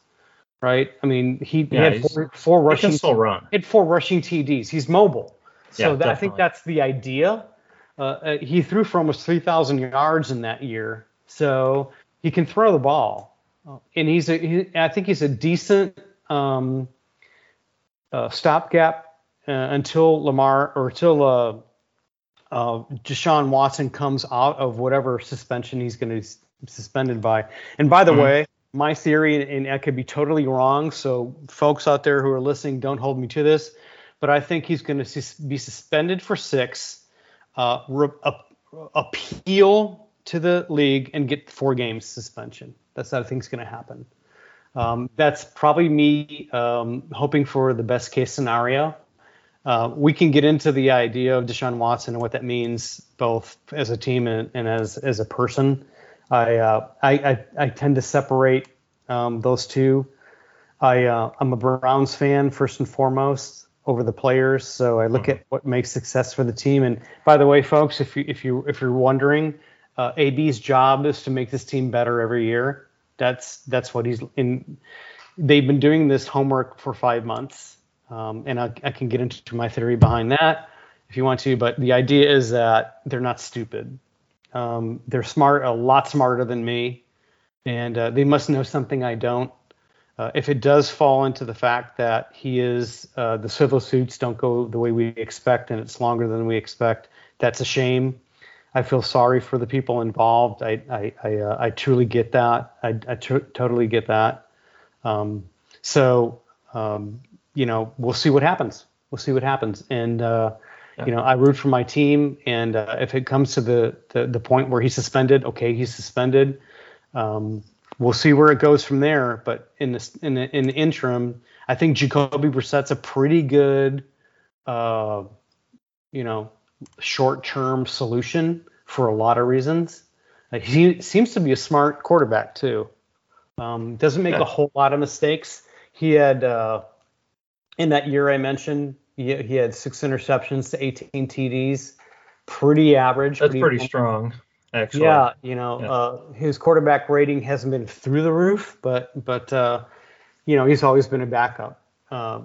Right? I mean, he, he had four, four He rushing can still run. he had four rushing TDs. He's mobile. So Yeah, that, I think that's the idea. Uh, uh, he threw for almost 3,000 yards in that year. So he can throw the ball. Uh, And he's a, he, I think he's a decent um, uh, stopgap uh, until Lamar or until uh, Deshaun Watson comes out of whatever suspension he's going to be suspended by. And by the Mhm. way, my theory, and I could be totally wrong, so folks out there who are listening, don't hold me to this, but I think he's going to be suspended for six, uh, re- ap- appeal to the league, and get four games suspension. That's how I think is going to happen. Um, that's probably me um, hoping for the best case scenario. Uh, we can get into the idea of Deshaun Watson and what that means, both as a team and, and as as a person. I, uh, I, I I tend to separate um, those two. I uh, I'm a Browns fan first and foremost over the players, so I look at what makes success for the team. And by the way, folks, if you if you if you're wondering, uh, AB's job is to make this team better every year. That's that's what he's in. they've been doing this homework for five months, um, and I, I can get into my theory behind that if you want to. But the idea is that they're not stupid. Um, they're smart, a lot smarter than me, and uh, they must know something I don't. Uh, if it does fall into the fact that he is uh, the civil suits don't go the way we expect and it's longer than we expect, that's a shame. I feel sorry for the people involved. I I I, uh, I truly get that. I, I tr- totally get that. Um, so um, you know we'll see what happens. We'll see what happens. And uh, yeah. you know I root for my team. And uh, if it comes to the, the, the point where he's suspended, okay, he's suspended. Um, we'll see where it goes from there. But in the in the, in the interim, I think Jacoby Brissett's a pretty good, uh, you know, short-term solution for a lot of reasons. Like he seems to be a smart quarterback too. Um, doesn't make yeah. a whole lot of mistakes. He had uh, in that year I mentioned, he, he, had six interceptions to 18 TDs, pretty average. That's pretty, pretty strong. Actually. Yeah, you know, yeah. Uh, his quarterback rating hasn't been through the roof, but but uh, you know he's always been a backup. Uh,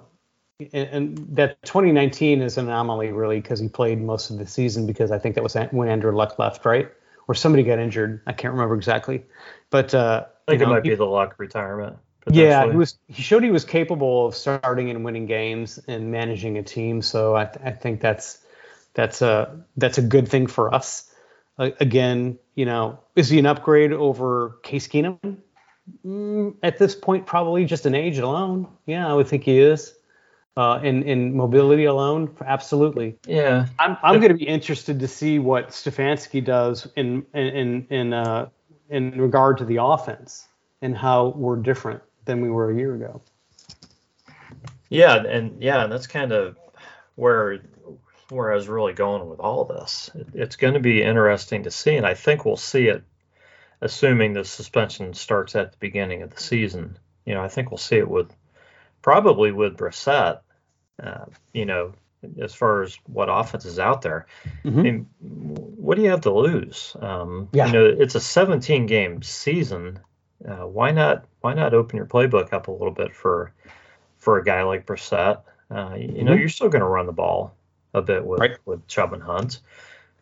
and, and, that 2019 is an anomaly really because he played most of the season because I think that was when Andrew Luck left, right? Or somebody got injured. I can't remember exactly, but uh, I think it know, might he, be the Luck retirement. Yeah, he was. He showed he was capable of starting and winning games and managing a team. So I, th- I think that's that's a that's a good thing for us again, you know, is he an upgrade over Case Keenum? Mm, at this point, probably just an age alone. Yeah, I would think he is. Uh, in in mobility alone, absolutely. Yeah. I'm I'm going to be interested to see what Stefanski does in in in uh, in regard to the offense and how we're different than we were a year ago. Yeah, and yeah, and that's kind of where where I was really going with all this. It, it's going to be interesting to see, and I think we'll see it, assuming the suspension starts at the beginning of the season. You know, I think we'll see it with probably with Brissett. Uh, you know, as far as what offense is out there. Mm-hmm. I mean, what do you have to lose? Um, yeah. You know, it's a 17 game season. Uh, why not? Why not open your playbook up a little bit for for a guy like Brissett? Uh, you mm-hmm. know, you're still going to run the ball a bit with right. with Chubb and Hunt.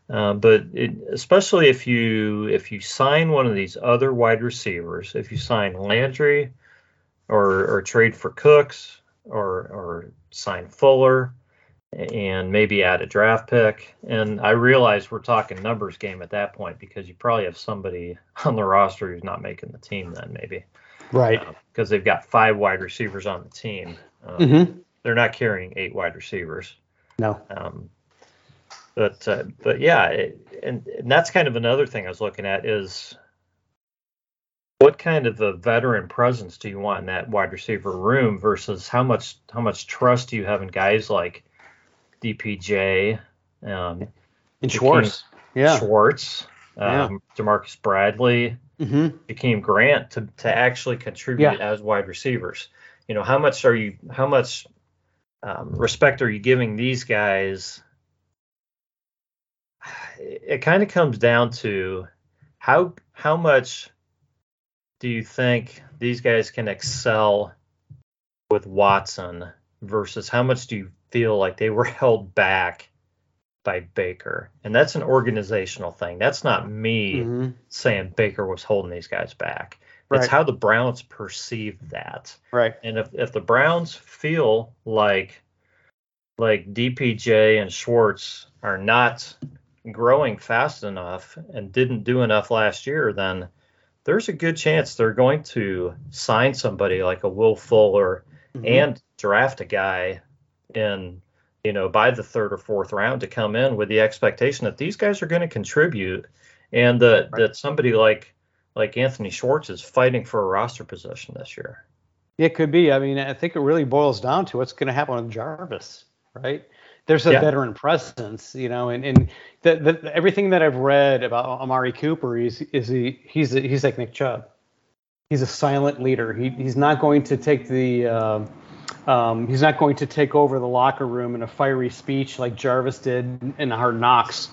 Uh, but it, especially if you if you sign one of these other wide receivers, if you sign Landry or or trade for Cooks or or sign Fuller and maybe add a draft pick. And I realize we're talking numbers game at that point because you probably have somebody on the roster who's not making the team then maybe. Right. Because uh, they've got five wide receivers on the team. Um, mm-hmm. They're not carrying eight wide receivers. No. Um, but uh, but yeah, it, and, and that's kind of another thing I was looking at is what kind of a veteran presence do you want in that wide receiver room versus how much how much trust do you have in guys like DPJ um, and Schwartz, yeah, Schwartz, um, yeah. Demarcus Bradley, mm-hmm. Jakeem Grant to to actually contribute yeah. as wide receivers. You know, how much are you how much um, respect are you giving these guys? It kind of comes down to how how much do you think these guys can excel with Watson versus how much do you feel like they were held back by Baker? And that's an organizational thing. That's not me mm-hmm. saying Baker was holding these guys back. Right. It's how the Browns perceive that. Right. And if, if the Browns feel like like DPJ and Schwartz are not growing fast enough and didn't do enough last year, then there's a good chance they're going to sign somebody like a Will Fuller mm-hmm. and draft a guy in you know by the third or fourth round to come in with the expectation that these guys are going to contribute and that right. that somebody like like Anthony Schwartz is fighting for a roster position this year. It could be. I mean, I think it really boils down to what's going to happen with Jarvis, right? There's a yeah. veteran presence, you know, and, and the, the, everything that I've read about Amari Cooper is is he he's a, he's like Nick Chubb. He's a silent leader. He, he's not going to take the uh, um, he's not going to take over the locker room in a fiery speech like Jarvis did in the Hard Knocks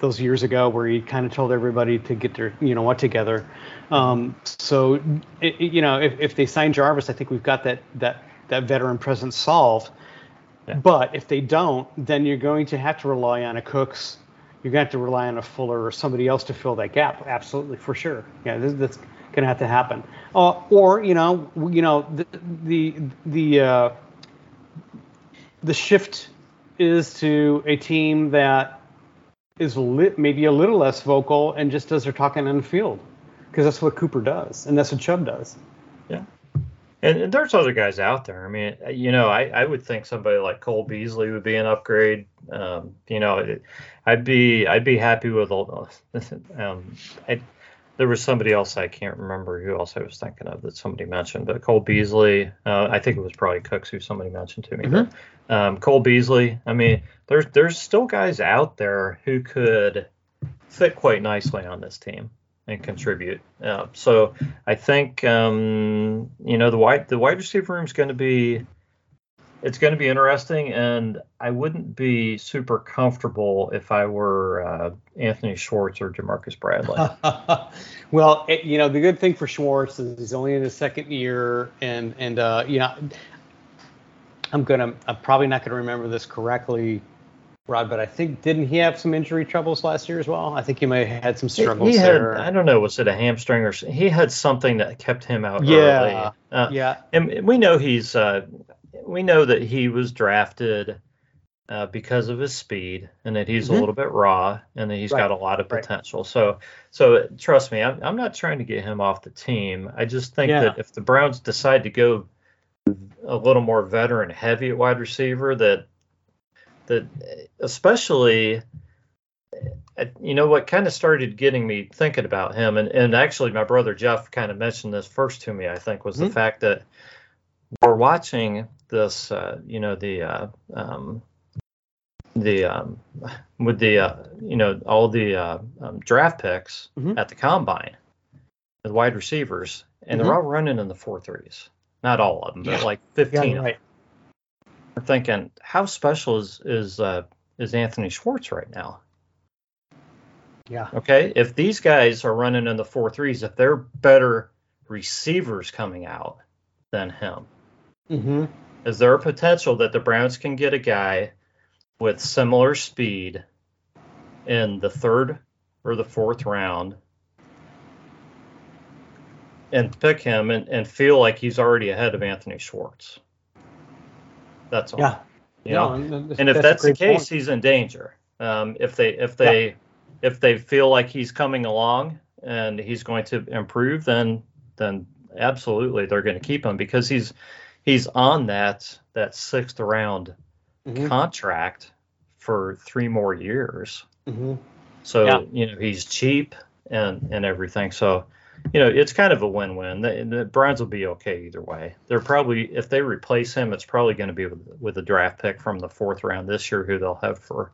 those years ago where he kind of told everybody to get their you know what together. Um, so it, it, you know if, if they sign Jarvis, I think we've got that that that veteran presence solved. Yeah. But if they don't, then you're going to have to rely on a Cooks. You're going to have to rely on a Fuller or somebody else to fill that gap. Absolutely, for sure. Yeah, this, that's going to have to happen. Uh, or you know, you know, the the the uh, the shift is to a team that is maybe a little less vocal and just does their talking on the field because that's what Cooper does and that's what Chubb does. Yeah. And, and, there's other guys out there. I mean, you know, I, I would think somebody like Cole Beasley would be an upgrade. Um, you know, I'd be I'd be happy with. All. Those um, I, there was somebody else I can't remember who else I was thinking of that somebody mentioned, but Cole Beasley. Uh, I think it was probably Cooks who somebody mentioned to me. Mm-hmm. But um, Cole Beasley. I mean, there's there's still guys out there who could fit quite nicely on this team and contribute. Uh, so I think um, you know the wide the wide receiver room is going to be it's going to be interesting, and I wouldn't be super comfortable if I were uh, Anthony Schwartz or Ja'Marcus Bradley. well, it, you know the good thing for Schwartz is he's only in his second year, and and uh, you know I'm gonna I'm probably not gonna remember this correctly Rod, but I think didn't he have some injury troubles last year as well? I think he may have had some struggles he, he there. I don't know, was it a hamstring or he had something that kept him out yeah, early. Uh, yeah. And we know he's uh, we know that he was drafted uh, because of his speed and that he's mm-hmm. a little bit raw and that he's right. got a lot of potential. Right. So so trust me, I'm, I'm not trying to get him off the team. I just think yeah. that if the Browns decide to go a little more veteran heavy at wide receiver that that especially you know what kind of started getting me thinking about him and, and actually my brother jeff kind of mentioned this first to me i think was mm-hmm. the fact that we're watching this uh, you know the uh, um, the um, with the uh, you know all the uh, um, draft picks mm-hmm. at the combine the wide receivers and mm-hmm. they're all running in the four threes not all of them but like 15 yeah, right we're thinking, how special is is uh, is Anthony Schwartz right now? Yeah. Okay. If these guys are running in the four threes, if they're better receivers coming out than him, mm-hmm. Is there a potential that the Browns can get a guy with similar speed in the third or the fourth round and pick him and, and feel like he's already ahead of Anthony Schwartz? That's all. Yeah. You know? and, and if that's, that's the case, point. he's in danger. Um, if they if they yeah. if they feel like he's coming along and he's going to improve, then then absolutely they're going to keep him because he's he's on that that sixth round mm-hmm. contract for three more years. Mm-hmm. So yeah. you know he's cheap and and everything. So you know, it's kind of a win-win. The, the Browns will be okay either way. They're probably if they replace him, it's probably going to be with, with a draft pick from the fourth round this year, who they'll have for,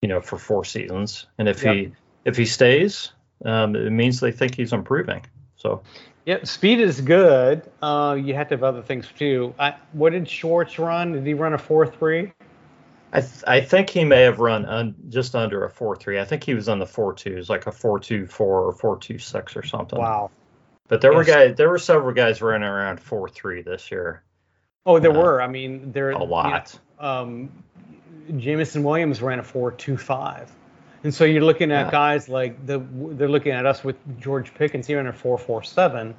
you know, for four seasons. And if yep. he if he stays, um, it means they think he's improving. So. Yeah, speed is good. Uh, you have to have other things too. I, what did Schwartz run? Did he run a four three? I, th- I think he may have run un- just under a four three. I think he was on the four twos, like a four two four or four two six or something. Wow. But there yes. were guys, there were several guys running around four three this year. Oh, there uh, were. I mean, there a lot. You know, um, Jameson Williams ran a four two five, and so you're looking at yeah. guys like the they're looking at us with George Pickens. He ran a four four seven,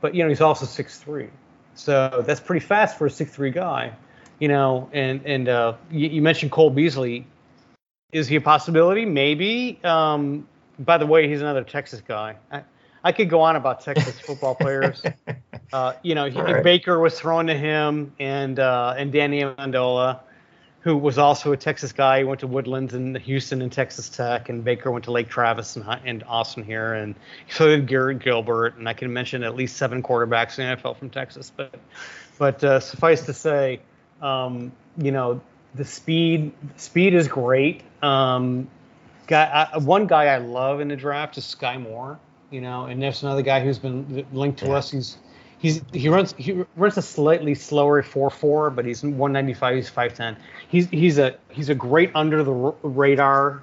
but you know he's also six three, so that's pretty fast for a six three guy you know, and and uh, you, you, mentioned Cole Beasley. Is he a possibility? Maybe. Um, by the way, he's another Texas guy. I, I could go on about Texas football players. Uh, you know, he, right. Baker was thrown to him, and uh, and Danny Amendola, who was also a Texas guy. He went to Woodlands and Houston and Texas Tech, and Baker went to Lake Travis and, and Austin here, and so did Garrett Gilbert. And I can mention at least seven quarterbacks in the NFL from Texas. But but uh, suffice to say, um, you know, the speed speed is great. Um, guy, I, one guy I love in the draft is Skyy Moore. You know, and there's another guy who's been linked to yeah. us. He's he's he runs he runs a slightly slower 4-4, but he's 195. He's 5'10. He's he's a he's a great under the radar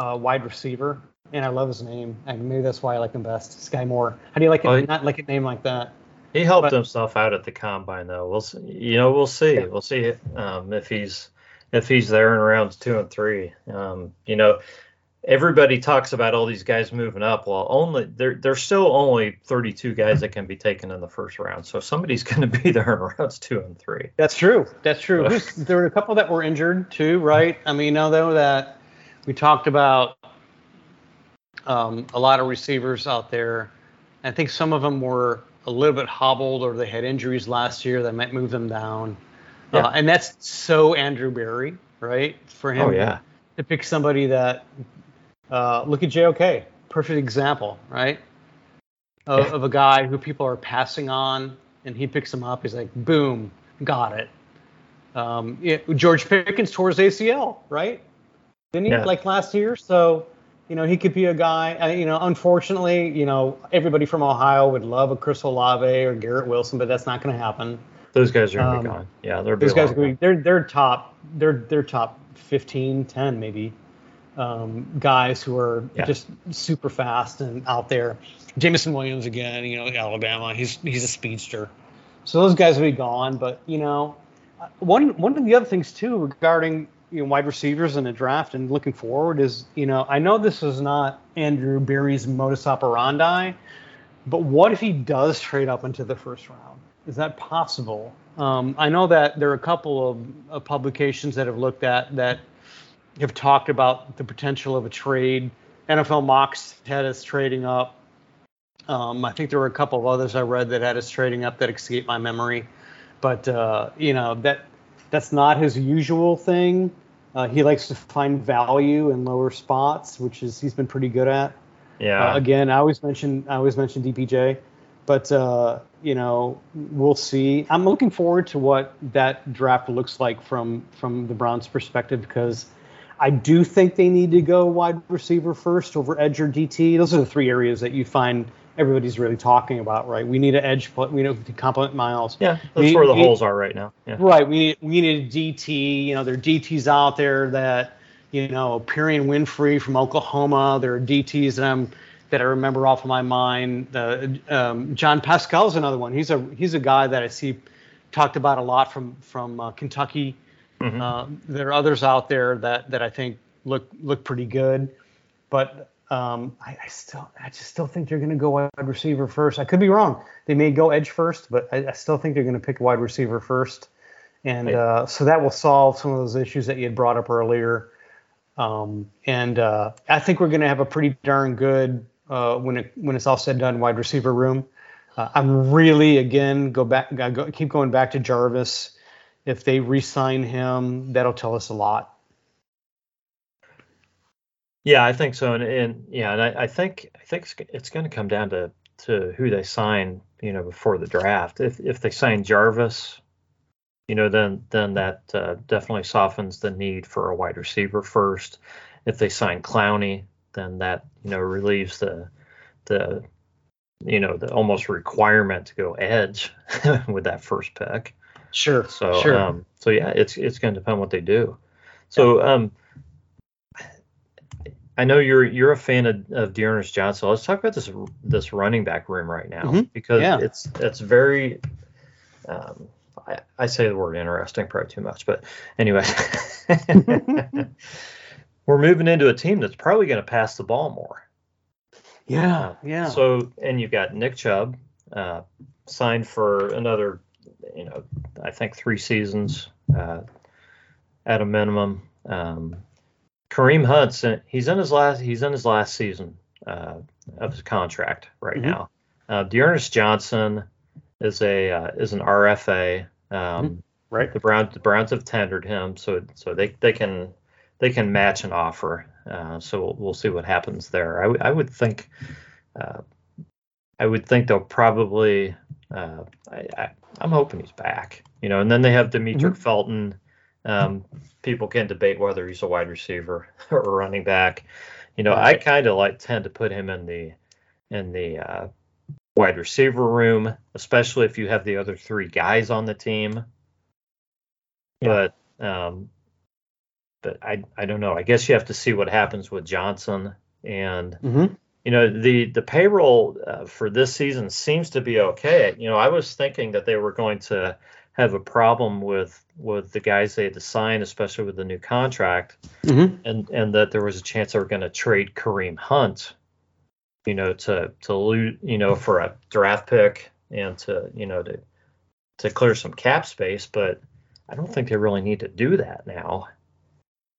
uh, wide receiver, and I love his name. And maybe that's why I like him best. Skyy Moore. How do you like it? Oh, not like a name like that. He helped But- himself out at the combine, though. We'll see, you know we'll see. Yeah. We'll see um, if he's if he's there in rounds two and three. Um, you know, everybody talks about all these guys moving up. Well, only there there's still only 32 guys that can be taken in the first round. So somebody's going to be there in rounds two and three. That's true. That's true. Uh, Who's- there were a couple that were injured too, right? I mean, you know though that we talked about um, a lot of receivers out there. I think some of them were a little bit hobbled or they had injuries last year that might move them down. Yeah. Uh, and that's so Andrew Berry, right? For him Oh yeah, to pick somebody that uh, look at JOK, perfect example, right? Of, Yeah. of a guy who people are passing on, and he picks him up. He's like, boom, got it. Um, George Pickens tore his ACL, right? Didn't he? Yeah. Like last year. So, you know, he could be a guy. Uh, you know, unfortunately, you know, everybody from Ohio would love a Chris Olave or Garrett Wilson, but that's not going to happen. those guys are going to Um, be gone. Yeah, they're Those guys are going to be they're they're top they're they're top 15, 10 maybe um, guys who are Yeah. just super fast and out there. Jameson Williams again, you know, Alabama. He's he's a speedster. So those guys will be gone. But you know, uh, one one of the other things too regarding you know wide receivers in the draft and looking forward is you know I know this is not Andrew Berry's modus operandi, but what if he does trade up into the first round? Is that possible? Um, I know that there are a couple of, of publications that have looked at that have talked about the potential of a trade. NFL mocks had us trading up. Um, I think there were a couple of others I read that had us trading up that escaped my memory, but uh, you know that that's not his usual thing. Uh, he likes to find value in lower spots, which is he's been pretty good at. yeah. Uh, again, I always mention I always mention DPJ, but uh, you know we'll see. I'm looking forward to what that draft looks like from from the Browns' perspective because I do think they need to go wide receiver first over edge or DT. Those are the three areas that you find everybody's really talking about, right? We need an edge, pl- we know to complement Miles. yeah, that's we- where the we- holes are right now. Yeah. Right. We need we need a DT. You know, there are DTs out there that you know, Perrion Winfrey from Oklahoma. There are DTs that I'm that I remember off of my mind. Uh, um, John Paschal's another one. He's a he's a guy that I see talked about a lot from from uh, Kentucky. Mhm. Uh, there are others out there that that I think look look pretty good, but um, I, I still I just still think they're going to go wide receiver first. I could be wrong. They may go edge first, but I, I still think they're going to pick wide receiver first, and Right. uh, so that will solve some of those issues that you had brought up earlier. Um, and uh, I think we're going to have a pretty darn good uh, when it when it's all said and done wide receiver room. Uh, I'm really again go back I go, keep going back to Jarvis. If they re-sign him, that'll tell us a lot. Yeah, I think so, and, and yeah, and I, I think I think it's, it's going to come down to to who they sign, you know, before the draft. If if they sign Jarvis, you know, then then that uh, definitely softens the need for a wide receiver first. If they sign Clowney, then that you know relieves the the you know the almost requirement to go edge with that first pick. Sure. So sure. um, so yeah, it's it's going to depend what they do. So um, I know you're you're a fan of, of D'Ernest Johnson. Let's talk about this this running back room right now Mhm. because Yeah. it's it's very. Um, I, I say the word interesting probably too much, but anyway, we're moving into a team that's probably going to pass the ball more. yeah. Yeah. So, and you've got Nick Chubb uh, signed for another, you know, I think three seasons uh, at a minimum. Um, Kareem Hunt's in, he's in his last he's in his last season uh, of his contract right Mhm. now. Uh, D'Ernest Johnson is a uh, is an RFA. Um, right. the Browns the Browns have tendered him, so so they they can they can match an offer. Uh, so we'll, we'll see what happens there. I, w- I would think uh, I would think they'll probably uh, I, I I'm hoping he's back. You know, and then they have Demetric Felton. Um, people can debate whether he's a wide receiver or running back. You know, I kind of like tend to put him in the in the uh, wide receiver room, especially if you have the other three guys on the team. Yeah. But um, but I I don't know. I guess you have to see what happens with Johnson and Mm-hmm. You know the the payroll uh, for this season seems to be okay. You know, I was thinking that they were going to have a problem with with the guys they had to sign, especially with the new contract, Mm-hmm. and and that there was a chance they were going to trade Kareem Hunt, you know, to to lose, you know, for a draft pick and to you know to to clear some cap space, but I don't think they really need to do that now.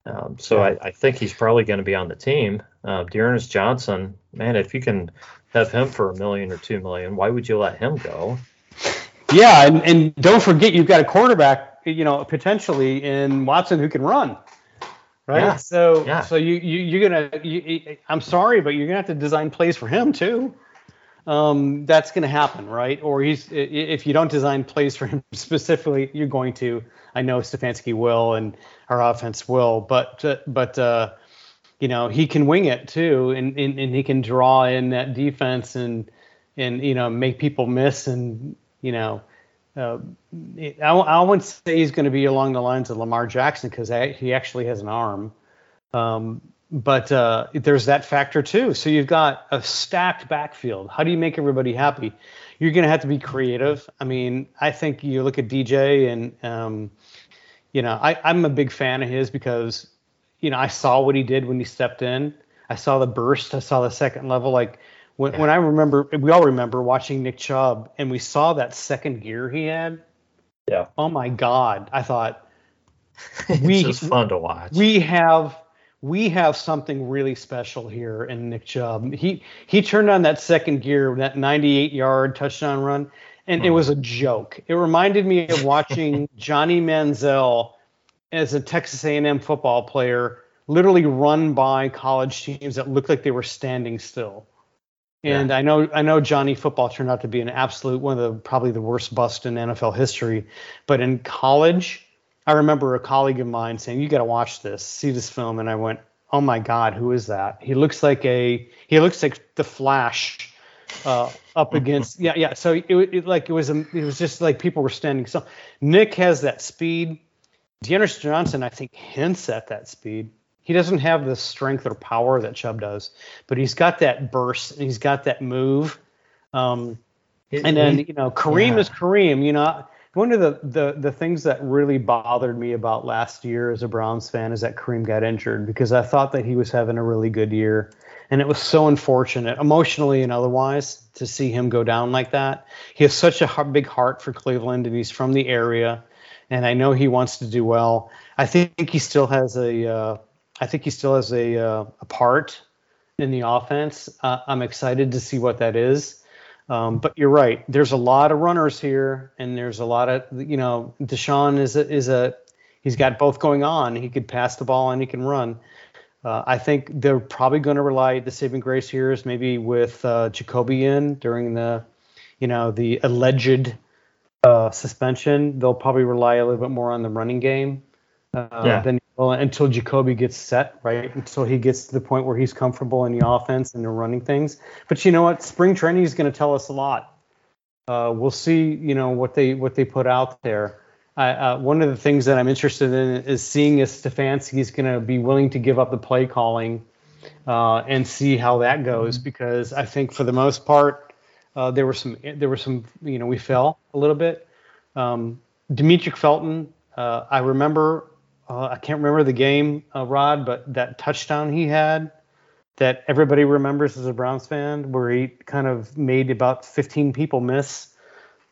Um, so I, I think he's probably going to be on the team. Uh, D'Ernest Johnson, man, if you can have him for a million or two million, why would you let him go? Yeah, and, and don't forget you've got a quarterback, you know, potentially in Watson who can run. Right. Yeah. So Yeah. so you, you you're gonna you, I'm sorry, but you're gonna have to design plays for him too. Um, that's gonna happen, right? Or he's if you don't design plays for him specifically, you're going to. I know Stefanski will and our offense will, but but uh, you know he can wing it too, and, and and he can draw in that defense and and you know make people miss and you know uh, I, I wouldn't say he's going to be along the lines of Lamar Jackson because he actually has an arm. Um, but uh, there's that factor too. So you've got a stacked backfield. How do you make everybody happy? You're going to have to be creative. I mean, I think you look at DJ and, um, you know, I, I'm a big fan of his because, you know, I saw what he did when he stepped in. I saw the burst. I saw the second level. Like when, when I remember, we all remember watching Nick Chubb and we saw that second gear he had. Yeah. Oh my God. I thought it's We- just fun to watch. we have we have something really special here in Nick Chubb. He he turned on that second gear, that 98 yard touchdown run, and it hmm. was a joke. It reminded me of watching Johnny Manziel as a Texas A&M football player literally run by college teams that looked like they were standing still. And I know I know Johnny football turned out to be an absolute one of the probably the worst bust in NFL history, but in college, I remember a colleague of mine saying, "You got to watch this, see this film," and I went, "Oh my God, who is that? He looks like a he looks like the Flash." Uh, up against yeah yeah so it, it like it was a, it was just like people were standing so Nick has that speed D'Ernest Johnson I think hints at that speed he doesn't have the strength or power that Chubb does but he's got that burst and he's got that move um, and then you know Kareem yeah. is Kareem. You know, one of the, the the things that really bothered me about last year as a Browns fan is that Kareem got injured because I thought that he was having a really good year, and it was so unfortunate, emotionally and otherwise, to see him go down like that. He has such a big heart for Cleveland, and he's from the area, and I know he wants to do well. I think he still has a uh, I think he still has a uh, a part in the offense. Uh, I'm excited to see what that is. Um, but you're right. There's a lot of runners here, and there's a lot of you know. Deshaun is a, is a he's got both going on. He could pass the ball and he can run. Uh, I think they're probably going to rely the saving grace here is maybe with uh, Jacoby in during the you know the alleged uh, suspension. They'll probably rely a little bit more on the running game uh, Yeah. than well, until Jacoby gets set, right? Until he gets to the point where he's comfortable in the offense and they're running things. But you know what? Spring training is going to tell us a lot. Uh, we'll see, you know, what they what they put out there. I, uh, one of the things that I'm interested in is seeing if Stefanski is going to be willing to give up the play calling uh, and see how that goes. Because I think for the most part, uh, there were some there were some, you know, we fell a little bit. Um, Demetric Felton, uh, I remember uh, I can't remember the game, uh, Rod, but that touchdown he had that everybody remembers as a Browns fan, where he kind of made about 15 people miss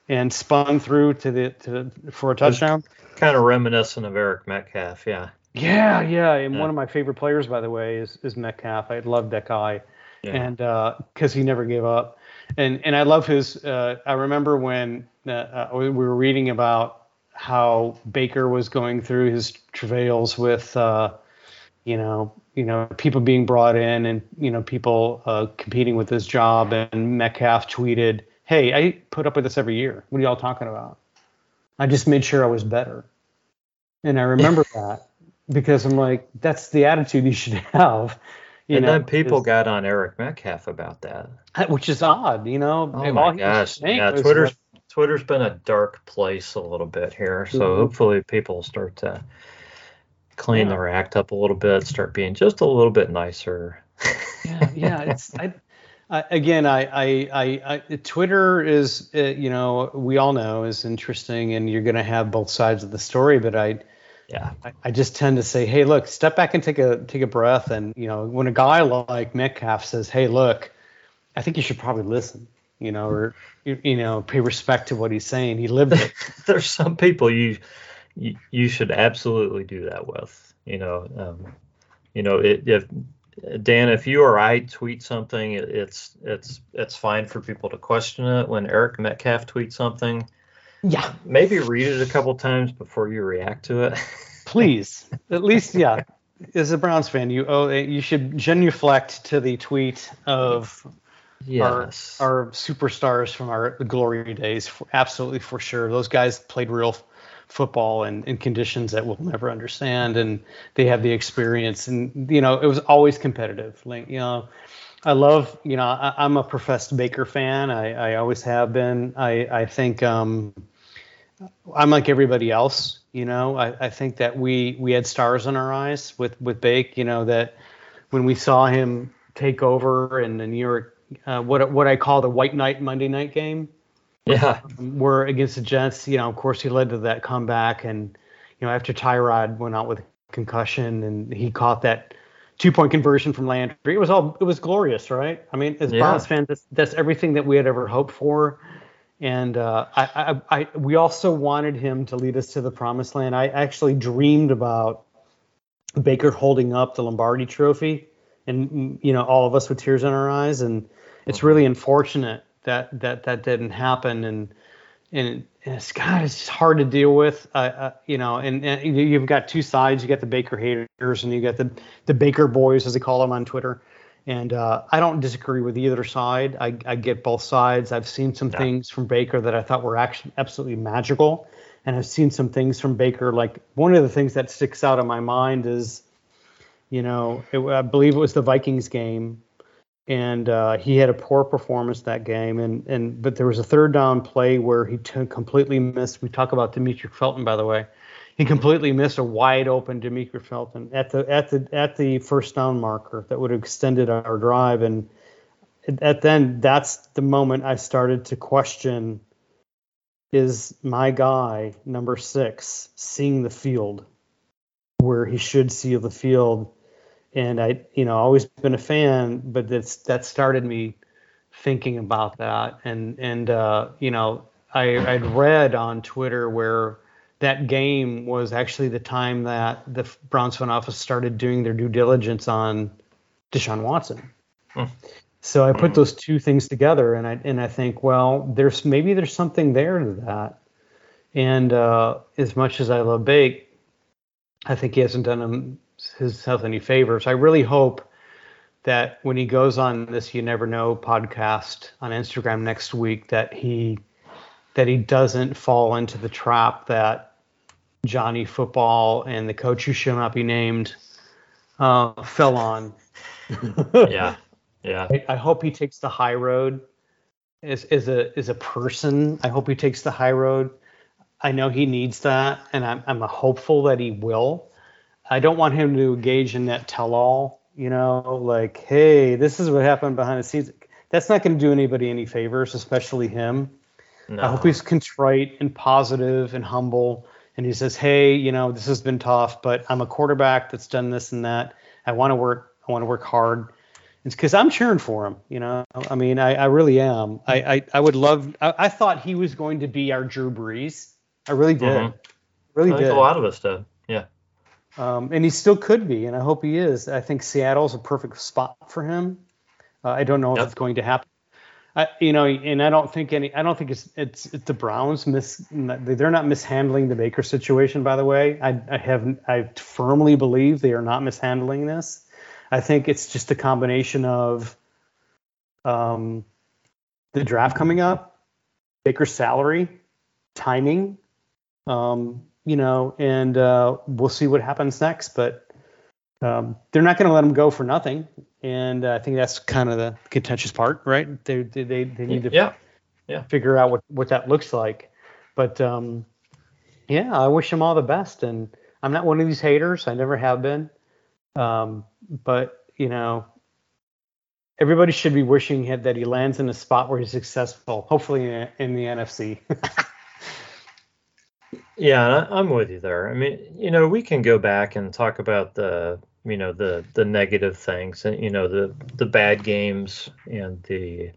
and spun through to the to for a touchdown. kind of reminiscent of Eric Metcalf. Yeah. Yeah, yeah, and Yeah. one of my favorite players, by the way, is is Metcalf. I love that guy, Yeah. and because he never gave up, and and I love his. Uh, I remember when uh, uh, we were reading about how Baker was going through his travails with, uh, you know, you know, people being brought in and you know people uh, competing with his job, and Metcalf tweeted, "Hey, I put up with this every year. What are y'all talking about? I just made sure I was better." And I remember that because I'm like, that's the attitude you should have. You and know, then people got on Eric Metcalf about that. which is odd, you know. Oh my gosh. Yeah, Twitter's Twitter's been a dark place a little bit here, so Mhm. hopefully people start to clean Yeah. their act up a little bit, start being just a little bit nicer. yeah, yeah. It's I, I, again, I, I, I, I, Twitter is, uh, you know, we all know is interesting, and you're going to have both sides of the story. But I, yeah, I, I just tend to say, hey, look, step back and take a take a breath. And you know, when a guy like Metcalf says, hey, look, I think you should probably listen. You know, or you, you know, pay respect to what he's saying. He lived it. there's some people you, you you should absolutely do that with. You know, um, you know, it, if Dan, if you or I tweet something, it, it's it's it's fine for people to question it. When Eric Metcalf tweets something, yeah, maybe read it a couple times before you react to it. please, at least, yeah. As a Browns fan, you oh, you should genuflect to the tweet of yes. our, our superstars from our glory days. For, absolutely for sure. Those guys played real football in, in conditions that we'll never understand, and they have the experience. And you know, it was always competitive. Like you know, I love you know, I, I'm a professed Baker fan. I, I always have been. I I think um, I'm like everybody else. You know, I, I think that we we had stars in our eyes with with Bake. You know that when we saw him take over in the New York, uh, what what I call the White Night Monday Night game, yeah. were against the Jets. You know, of course, he led to that comeback, and you know, after Tyrod went out with concussion, and he caught that two point conversion from Landry. It was all it was glorious, right? I mean, as Yeah. Browns fans, that's, that's everything that we had ever hoped for. And uh, I, I, I, we also wanted him to lead us to the promised land. I actually dreamed about Baker holding up the Lombardi Trophy, and you know, all of us with tears in our eyes. And it's really unfortunate that that that didn't happen. And and it's God, it's just hard to deal with. Uh, uh, you know, and, and you- you've got two sides. You got the Baker haters, and you got the the Baker boys, as they call them on Twitter. And uh, I don't disagree with either side. I, I get both sides. I've seen some Yeah. things from Baker that I thought were actually absolutely magical, and I've seen some things from Baker. Like one of the things that sticks out in my mind is, you know, it, I believe it was the Vikings game, and uh, he had a poor performance that game. And and but there was a third down play where he t- completely missed. We talk about Demetri Felton, by the way. He completely missed a wide open Demetri Felton at the at the at the first down marker that would have extended our drive. And at then that's the moment I started to question: Is my guy number six seeing the field where he should see the field? And I, you know, always been a fan, but that's that started me thinking about that. And and uh, you know, I I'd read on Twitter where that game was actually the time that the Browns front office started doing their due diligence on Deshaun Watson. Hmm. So I put those two things together, and I and I think, well, there's maybe there's something there to that. And uh, as much as I love Bake, I think he hasn't done himself any favors. I really hope that when he goes on this You Never Know podcast on Instagram next week, that he that he doesn't fall into the trap that Johnny Football and the coach who shall not be named uh, fell on. Yeah. Yeah. I, I hope he takes the high road as, as a as a person. I hope he takes the high road. I know he needs that, and I'm I'm hopeful that he will. I don't want him to engage in that tell-all. You know, like, hey, this is what happened behind the scenes. That's not going to do anybody any favors, especially him. No. I hope he's contrite and positive and humble. And he says, "Hey, you know, this has been tough, but I'm a quarterback that's done this and that. I want to work. I want to work hard. It's because I'm cheering for him. You know, I mean, I, I really am. I, I, I would love. I, I thought he was going to be our Drew Brees. I really did. Mhm. Really I think did. a lot of us did. Um, and he still could be, and I hope he is. I think Seattle's a perfect spot for him. Uh, I don't know Yep. if it's going to happen. I, you know, and I don't think any. I don't think it's it's, it's the Browns miss. They're not mishandling the Baker situation. By the way, I, I have I firmly believe they are not mishandling this. I think it's just a combination of um, the draft coming up, Baker's salary, timing, um, you know, and uh, we'll see what happens next. But um, they're not going to let him go for nothing, and uh, I think that's kind of the contentious part, right? They they they, they need to Yeah. Yeah. figure out what what that looks like. But um, yeah, I wish him all the best, and I'm not one of these haters. I never have been. Um, but you know, everybody should be wishing him that he lands in a spot where he's successful. Hopefully in, in the NFC. yeah, I'm with you there. I mean, you know, we can go back and talk about the you know the the negative things and you know the the bad games and the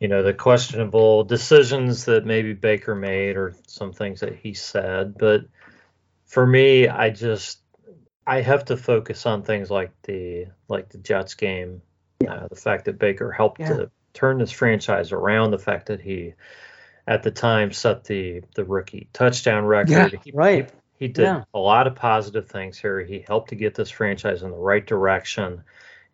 you know the questionable decisions that maybe Baker made or some things that he said but for me I just I have to focus on things like the like the Jets game uh, the fact that Baker helped yeah. to turn this franchise around the fact that he at the time set the the rookie touchdown record yeah, he, right he did yeah. a lot of positive things here. He helped to get this franchise in the right direction.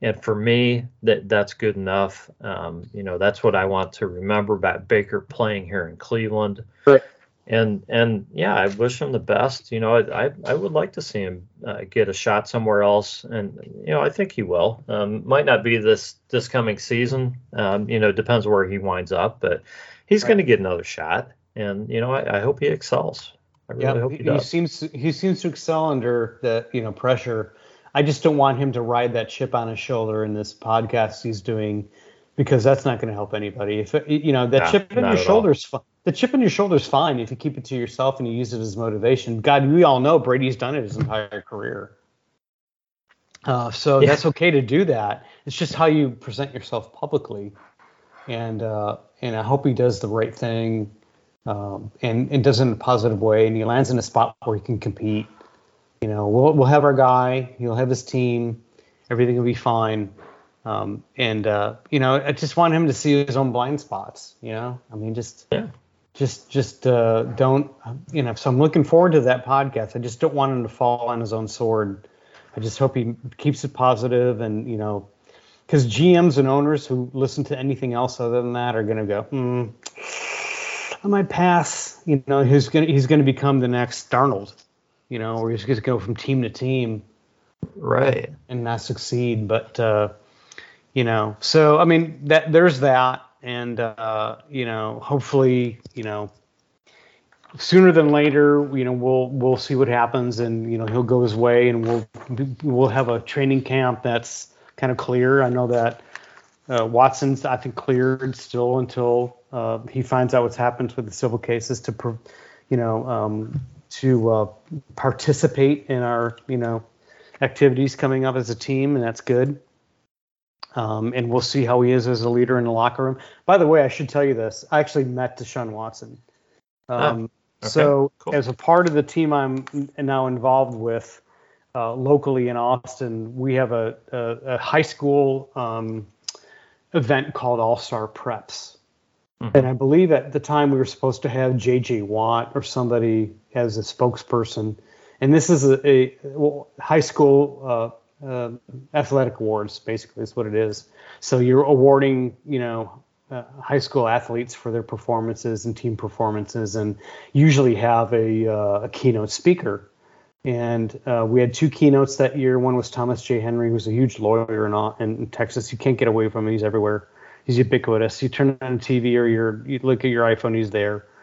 And for me, that that's good enough. Um, you know, that's what I want to remember about Baker playing here in Cleveland. Right. And and yeah, I wish him the best. You know, I I, I would like to see him uh, get a shot somewhere else, and you know, I think he will. Um, might not be this this coming season. Um, you know, depends where he winds up, but he's right. going to get another shot, and you know, I, I hope he excels. I really yeah, hope he, he does. He seems to, he seems to excel under the you know pressure. I just don't want him to ride that chip on his shoulder in this podcast he's doing because that's not going to help anybody. If you know that chip on your shoulders, the chip on your shoulder is fine if you keep it to yourself and you use it as motivation. God, we all know Brady's done it his entire career. Uh, so yeah. that's okay to do that. It's just how you present yourself publicly, and uh, and I hope he does the right thing um, and, and does it in a positive way, and he lands in a spot where he can compete. You know, we'll we'll have our guy. He'll have his team. Everything will be fine. Um, and uh, you know, I just want him to see his own blind spots. You know, I mean, just yeah. just just uh, don't. You know, so I'm looking forward to that podcast. I just don't want him to fall on his own sword. I just hope he keeps it positive and you know, because GMs and owners who listen to anything else other than that are going to go, hmm I might pass. You know, he's gonna he's gonna become the next Darnold. You know, or he's gonna go from team to team, right, and not succeed. But uh, you know, so I mean, that there's that, and uh, you know, hopefully, you know, sooner than later, you know, we'll we'll see what happens, and you know, he'll go his way, and we'll we'll have a training camp that's kind of clear. I know that uh, Watson's I think cleared still until uh, he finds out what's happened with the civil cases to, you know, um, to uh, participate in our, you know, activities coming up as a team, and that's good. Um, and we'll see how he is as a leader in the locker room. By the way, I should tell you this: I actually met Deshaun Watson. Um, oh, okay. So, cool. as a part of the team I'm now involved with uh, locally in Austin, we have a, a, a high school um, event called All Star Preps. Mm-hmm. And I believe at the time we were supposed to have J.J. Watt or somebody as a spokesperson. And this is a, a well, high school uh, uh, athletic awards, basically, is what it is. So you're awarding, you know, uh, high school athletes for their performances and team performances, and usually have a, uh, a keynote speaker. And uh, we had two keynotes that year. One was Thomas J. Henry, who's a huge lawyer in, in Texas. You can't get away from him; he's everywhere he's ubiquitous. You turn on TV or your you look at your iPhone, he's there.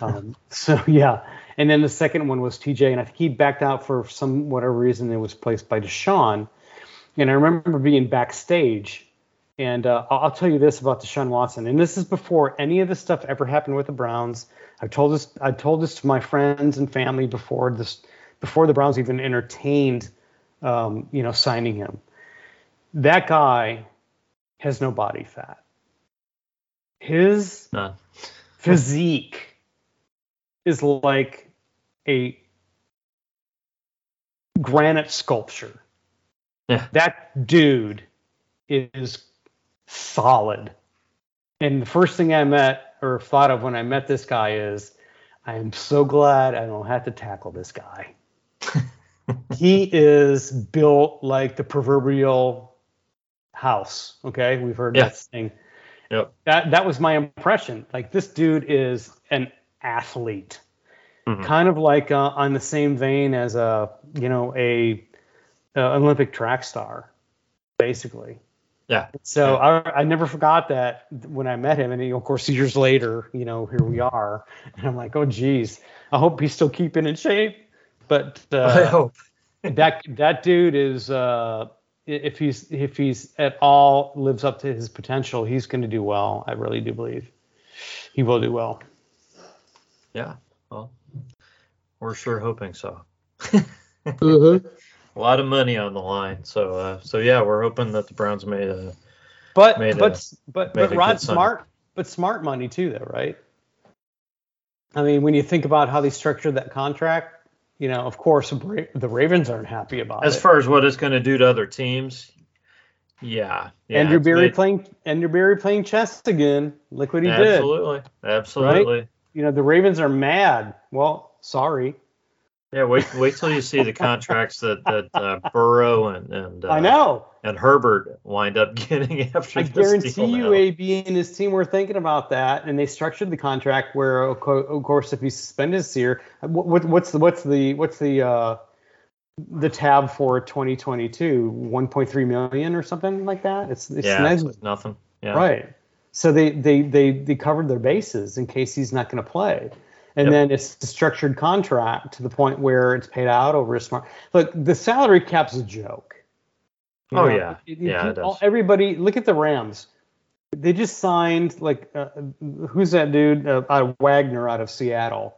Um, so yeah. And then the second one was TJ, and I think he backed out for some whatever reason. It was placed by Deshaun. And I remember being backstage, and uh, I'll tell you this about Deshaun Watson, and this is before any of this stuff ever happened with the Browns. I told this I told this to my friends and family before this before the Browns even entertained, um, you know, signing him. That guy has no body fat his physique is like a granite sculpture. Yeah. That dude is solid. And the first thing I met or thought of when I met this guy is, I am so glad I don't have to tackle this guy. He is built like the proverbial house. Okay, we've heard that thing. Yep. That that was my impression. Like this dude is an athlete, mm-hmm. kind of like uh, on the same vein as a you know a, a Olympic track star, basically. Yeah. So yeah. I, I never forgot that when I met him, and of course years later, you know, here we are, and I'm like, oh geez, I hope he's still keeping in shape. But uh, I hope. that that dude is uh, if he's if he's at all lives up to his potential, he's going to do well. I really do believe he will do well. Yeah. Well, we're sure hoping so. Mm-hmm. A lot of money on the line, so uh, so yeah, we're hoping that the Browns made a But Made a- but but but a Rod good sign. Smart, but smart money too, though, right? I mean, when you think about how they structured that contract, you know, of course, the Ravens aren't happy about as it. As far as what it's going to do to other teams. Yeah, yeah Andrew Berry playing Andrew Berry playing chess again. Look what he did. absolutely, absolutely. You know, the Ravens are mad. Well, sorry. Yeah, wait wait till you see the contracts that that uh, Burrow and and uh, I know. and Herbert wind up getting after I guarantee you, now. AB and his team were thinking about that, and they structured the contract where, of course, if he's suspended this year, what, what, what's the what's the what's the uh, the tab for 2022? 1.3 million or something like that. It's it's yeah, neg- it's nothing. Yeah, right. So they they they they covered their bases in case he's not going to play. And Yep. then it's a structured contract to the point where it's paid out over a smart. Look, the salary cap's a joke. You Oh, know, yeah. it- it- Yeah, it does. Everybody, look at the Rams. They just signed like uh, who's that dude? Uh, uh, Wagner out of Seattle.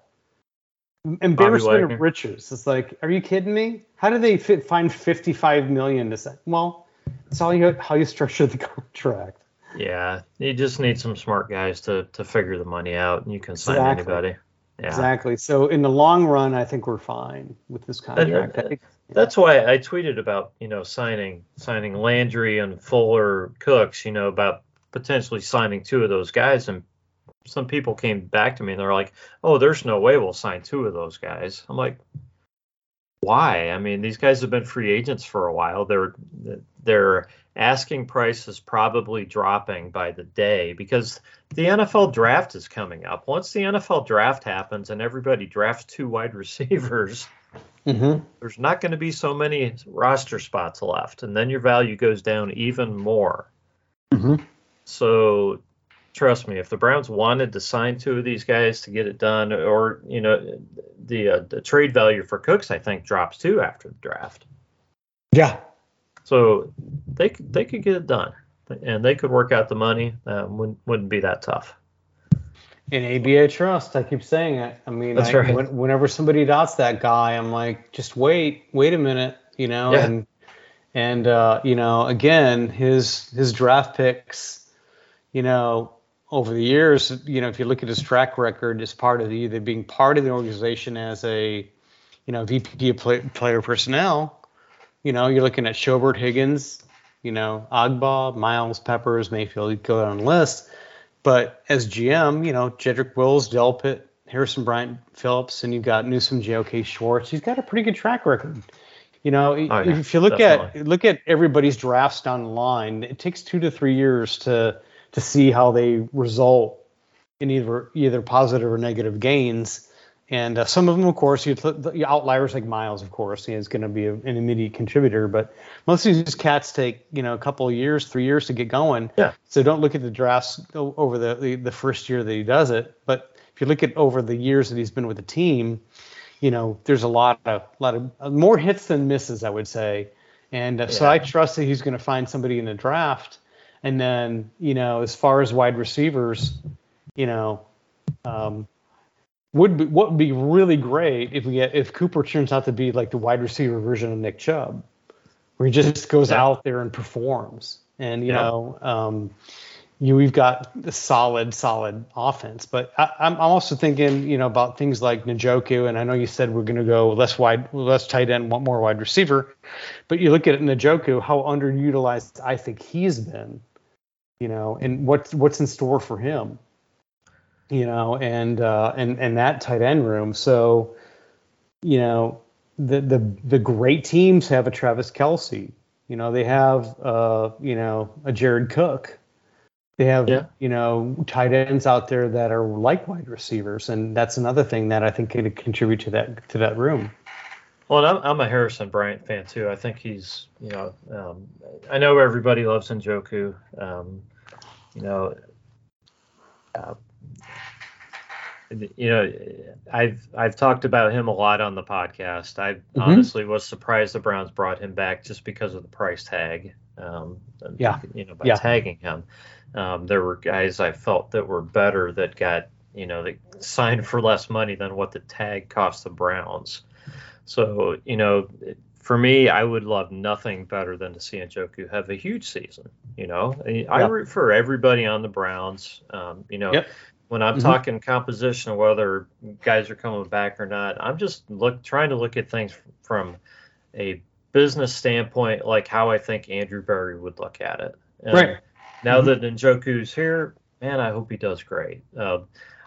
Embarrassment of riches. It's like, are you kidding me? How do they fit, find 55 million to say? Well, it's all you how you structure the contract. Yeah, you just need some smart guys to to figure the money out, and you can sign Exactly. anybody. Yeah, Exactly. So in the long run, I think we're fine with this contract. I think- That's why I tweeted about you know signing signing Landry and Fuller Cooks. You know about potentially signing two of those guys, and some people came back to me and they're like, "Oh, there's no way we'll sign two of those guys." I'm like, "Why? I mean, these guys have been free agents for a while. Their their asking price is probably dropping by the day because the NFL draft is coming up. Once the NFL draft happens and everybody drafts two wide receivers." Mhm. there's not going to be so many roster spots left, and then your value goes down even more. Mhm. So, trust me, if the Browns wanted to sign two of these guys to get it done, or you know, the uh, the trade value for Cooks, I think, drops too after the draft. Yeah. So they could they could get it done, and they could work out the money. Um, wouldn't wouldn't be that tough. In ABA trust, I keep saying it. I mean, That's I, right. when, whenever somebody doubts that guy, I'm like, just wait, wait a minute, you know, Yeah. and and uh, you know, again, his his draft picks, you know, over the years, you know, if you look at his track record, as part of the, either being part of the organization as a, you know, VP of play, player personnel, you know, you're looking at Schobert, Higgins, you know, Ogbah, Myles, Peppers, Mayfield, you go down the list. But as GM, you know, Jedrick Wills, Delpit, Harrison Bryant Phillips, and you've got Newsome, JOK Schwartz. He's got a pretty good track record. You know, Oh, yeah, if you look at look at everybody's drafts down the line, it takes two to three years to to see how they result in either either positive or negative gains. And uh, some of them, of course, you the outliers like Myles, of course, he is going to be a, an immediate contributor. But most of these cats take you know a couple of years, three years to get going. Yeah. So don't look at the drafts over the, the the first year that he does it. But if you look at over the years that he's been with the team, you know there's a lot of lot of uh, more hits than misses, I would say. And uh, so I trust that he's going to find somebody in the draft. And then you know as far as wide receivers, you know. Um, would be what would be really great if we get if Cooper turns out to be like the wide receiver version of Nick Chubb, where he just goes Yeah. out there and performs. And you Yeah. know, um, you we've got a solid, solid offense. But I, I'm I'm also thinking, you know, about things like Njoku, and I know you said we're going to go less wide, less tight end, want more wide receiver. But you look at Njoku, how underutilized I think he's been, you know, and what's what's in store for him you know, and uh, and and that tight end room. So, you know, the the the great teams have a Travis Kelce. You know, they have uh, you know a Jared Cook. They have Yeah. you know tight ends out there that are like wide receivers, and that's another thing that I think could contribute to that to that room. Well, and I'm, I'm a Harrison Bryant fan too. I think he's, you know, um, I know everybody loves Njoku. Um, you know, uh, you know, I've I've talked about him a lot on the podcast. I mm-hmm. honestly was surprised the Browns brought him back just because of the price tag. Um, yeah. You know, by yeah. tagging him, um, there were guys I felt that were better that got you know they signed for less money than what the tag cost the Browns. So you know, for me, I would love nothing better than to see Njoku have a huge season. You know, I, I root for everybody on the Browns. Um, you know, yep when I'm mm-hmm. talking composition, whether guys are coming back or not, I'm just look trying to look at things from a business standpoint, like how I think Andrew Berry would look at it. And right. Now mm-hmm. that Njoku's here, man, I hope he does great. Uh,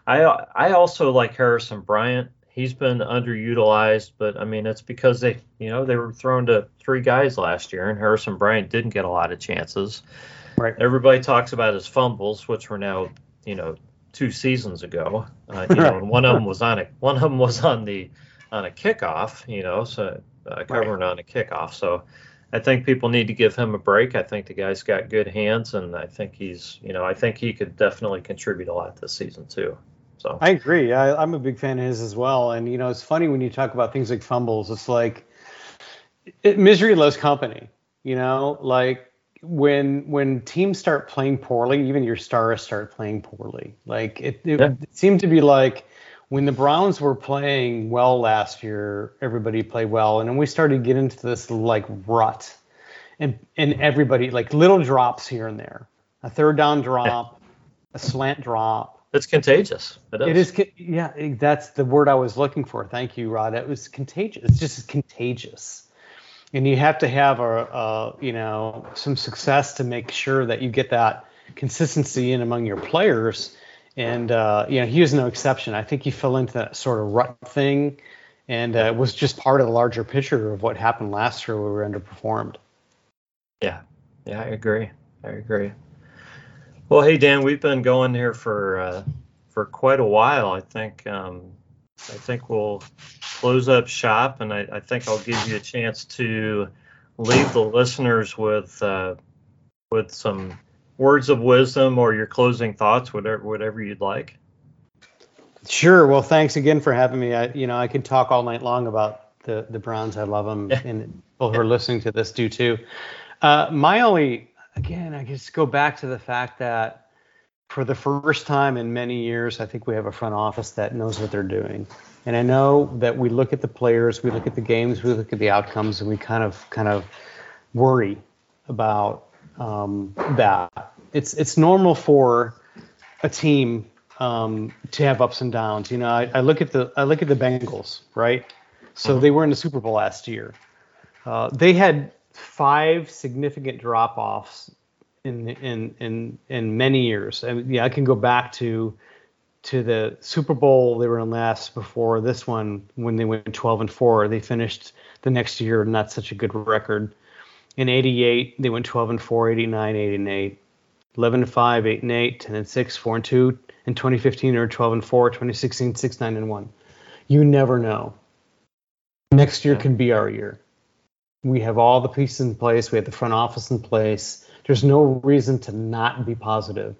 I I also like Harrison Bryant. He's been underutilized, but I mean it's because they you know they were thrown to three guys last year, and Harrison Bryant didn't get a lot of chances. Right. Everybody talks about his fumbles, which were now you know two seasons ago. Uh, you know, and one of them was on a one of them was on the on a kickoff. You know, so uh, covering right. on a kickoff. So I think people need to give him a break. I think the guy's got good hands, and I think he's you know I think he could definitely contribute a lot this season too. So I agree. I, I'm a big fan of his as well. And you know, it's funny when you talk about things like fumbles. It's like it, misery loves company. You know, like when when teams start playing poorly, even your stars start playing poorly. Like it, it, yeah. it, seemed to be like when the Browns were playing well last year, everybody played well, and then we started to get into this like rut, and and everybody like little drops here and there, a third down drop, a slant drop. It's contagious. It is. It is. Yeah, that's the word I was looking for. Thank you, Rod. It was contagious. It's just contagious and you have to have a, a, you know some success to make sure that you get that consistency in among your players and uh, you know he was no exception i think he fell into that sort of rut thing and uh, was just part of the larger picture of what happened last year where we were underperformed yeah yeah i agree i agree well hey dan we've been going here for uh, for quite a while i think um, i think we'll close up shop, and I, I, think I'll give you a chance to leave the listeners with uh, with some words of wisdom or your closing thoughts, whatever whatever you'd like. Sure. Well, thanks again for having me. I, you know, I could talk all night long about the the Browns. I love them, and people who are listening to this do too. Uh, my only, again, I just go back to the fact that for the first time in many years, I think we have a front office that knows what they're doing. And I know that we look at the players, we look at the games, we look at the outcomes, and we kind of kind of worry about um, that. It's it's normal for a team um, to have ups and downs. You know, I, I, look at the I look at the Bengals, right? So mm-hmm. they were in the Super Bowl last year. Uh, they had five significant drop offs in in in in many years. I mean, yeah, I can go back to to the Super Bowl they were in last before this one when they went 12 and 4. They finished the next year not such a good record. In 88 they went 12 and 4, 89, 8 and 8. 11 and 5, 8 and 8, 10 and 6, 4 and 2. In 2015 they were 12 and 4, 2016 6 9 and 1. You never know. Next year yeah. can be our year. We have all the pieces in place. We have the front office in place. There's no reason to not be positive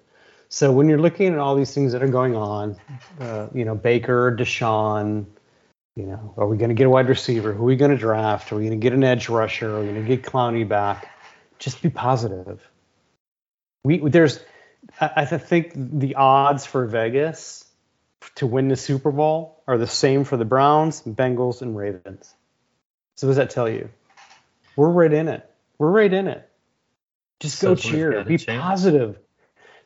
so when you're looking at all these things that are going on, uh, you know, Baker, Deshaun, you know, are we going to get a wide receiver? Who are we going to draft? Are we going to get an edge rusher? Are we going to get Clowney back? Just be positive. We there's, I, I think the odds for Vegas to win the Super Bowl are the same for the Browns, Bengals, and Ravens. So what does that tell you? We're right in it. We're right in it. Just go cheer. Be positive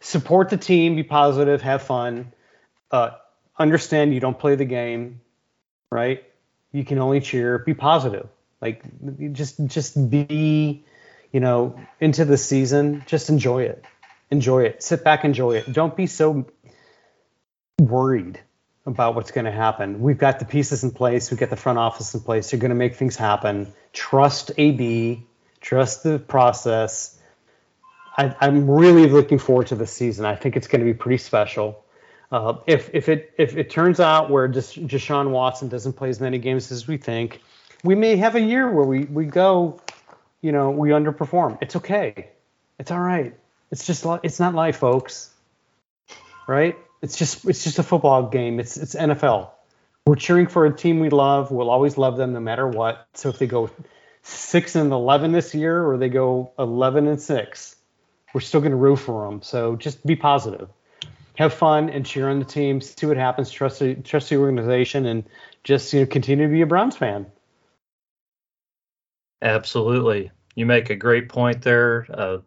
support the team, be positive, have fun. Uh, understand you don't play the game, right? You can only cheer. Be positive. Like just just be, you know, into the season. Just enjoy it. Enjoy it. Sit back, enjoy it. Don't be so worried about what's going to happen. We've got the pieces in place. We've got the front office in place. They're going to make things happen. Trust AB. Trust the process I, am really looking forward to the season. I think it's going to be pretty special. Uh, if if it if it turns out where just Deshaun Watson doesn't play as many games as we think, we may have a year where we we go, you know, we underperform. It's okay. It's all right. It's just it's not life, folks. Right? It's just it's just a football game. It's it's NFL. We're cheering for a team we love. We'll always love them no matter what. So if they go six and eleven this year, or they go eleven and six, we're still going to root for them. So just be positive, have fun, and cheer on the team. See what happens. Trust the trust the organization, and just you know continue to be a Browns fan. Absolutely, you make a great point there. Uh,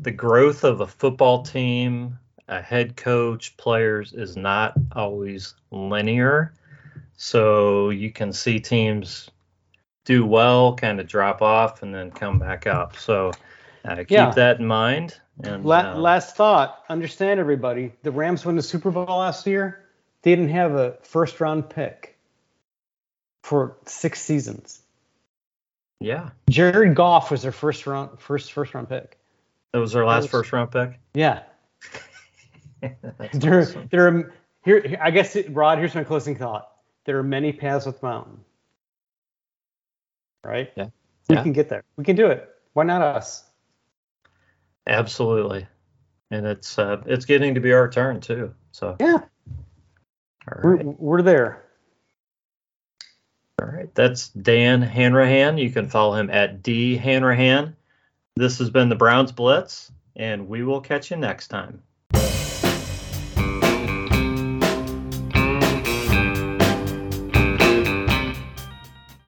the growth of a football team, a head coach, players is not always linear. So you can see teams do well, kind of drop off, and then come back up. So uh, keep yeah. that in mind. And La- uh, last thought, understand everybody. The Rams won the Super Bowl last year. They didn't have a first round pick for six seasons. Yeah. Jared Goff was their first round first first round pick. That was their last was, first round pick. Yeah. there, awesome. there are here. I guess it, Rod. Here's my closing thought. There are many paths with mountain. Right. Yeah. We yeah. can get there. We can do it. Why not us? Absolutely. And it's uh, it's getting to be our turn too. So yeah. All right. We're, we're there. All right. That's Dan Hanrahan. You can follow him at D Hanrahan. This has been the Browns Blitz, and we will catch you next time.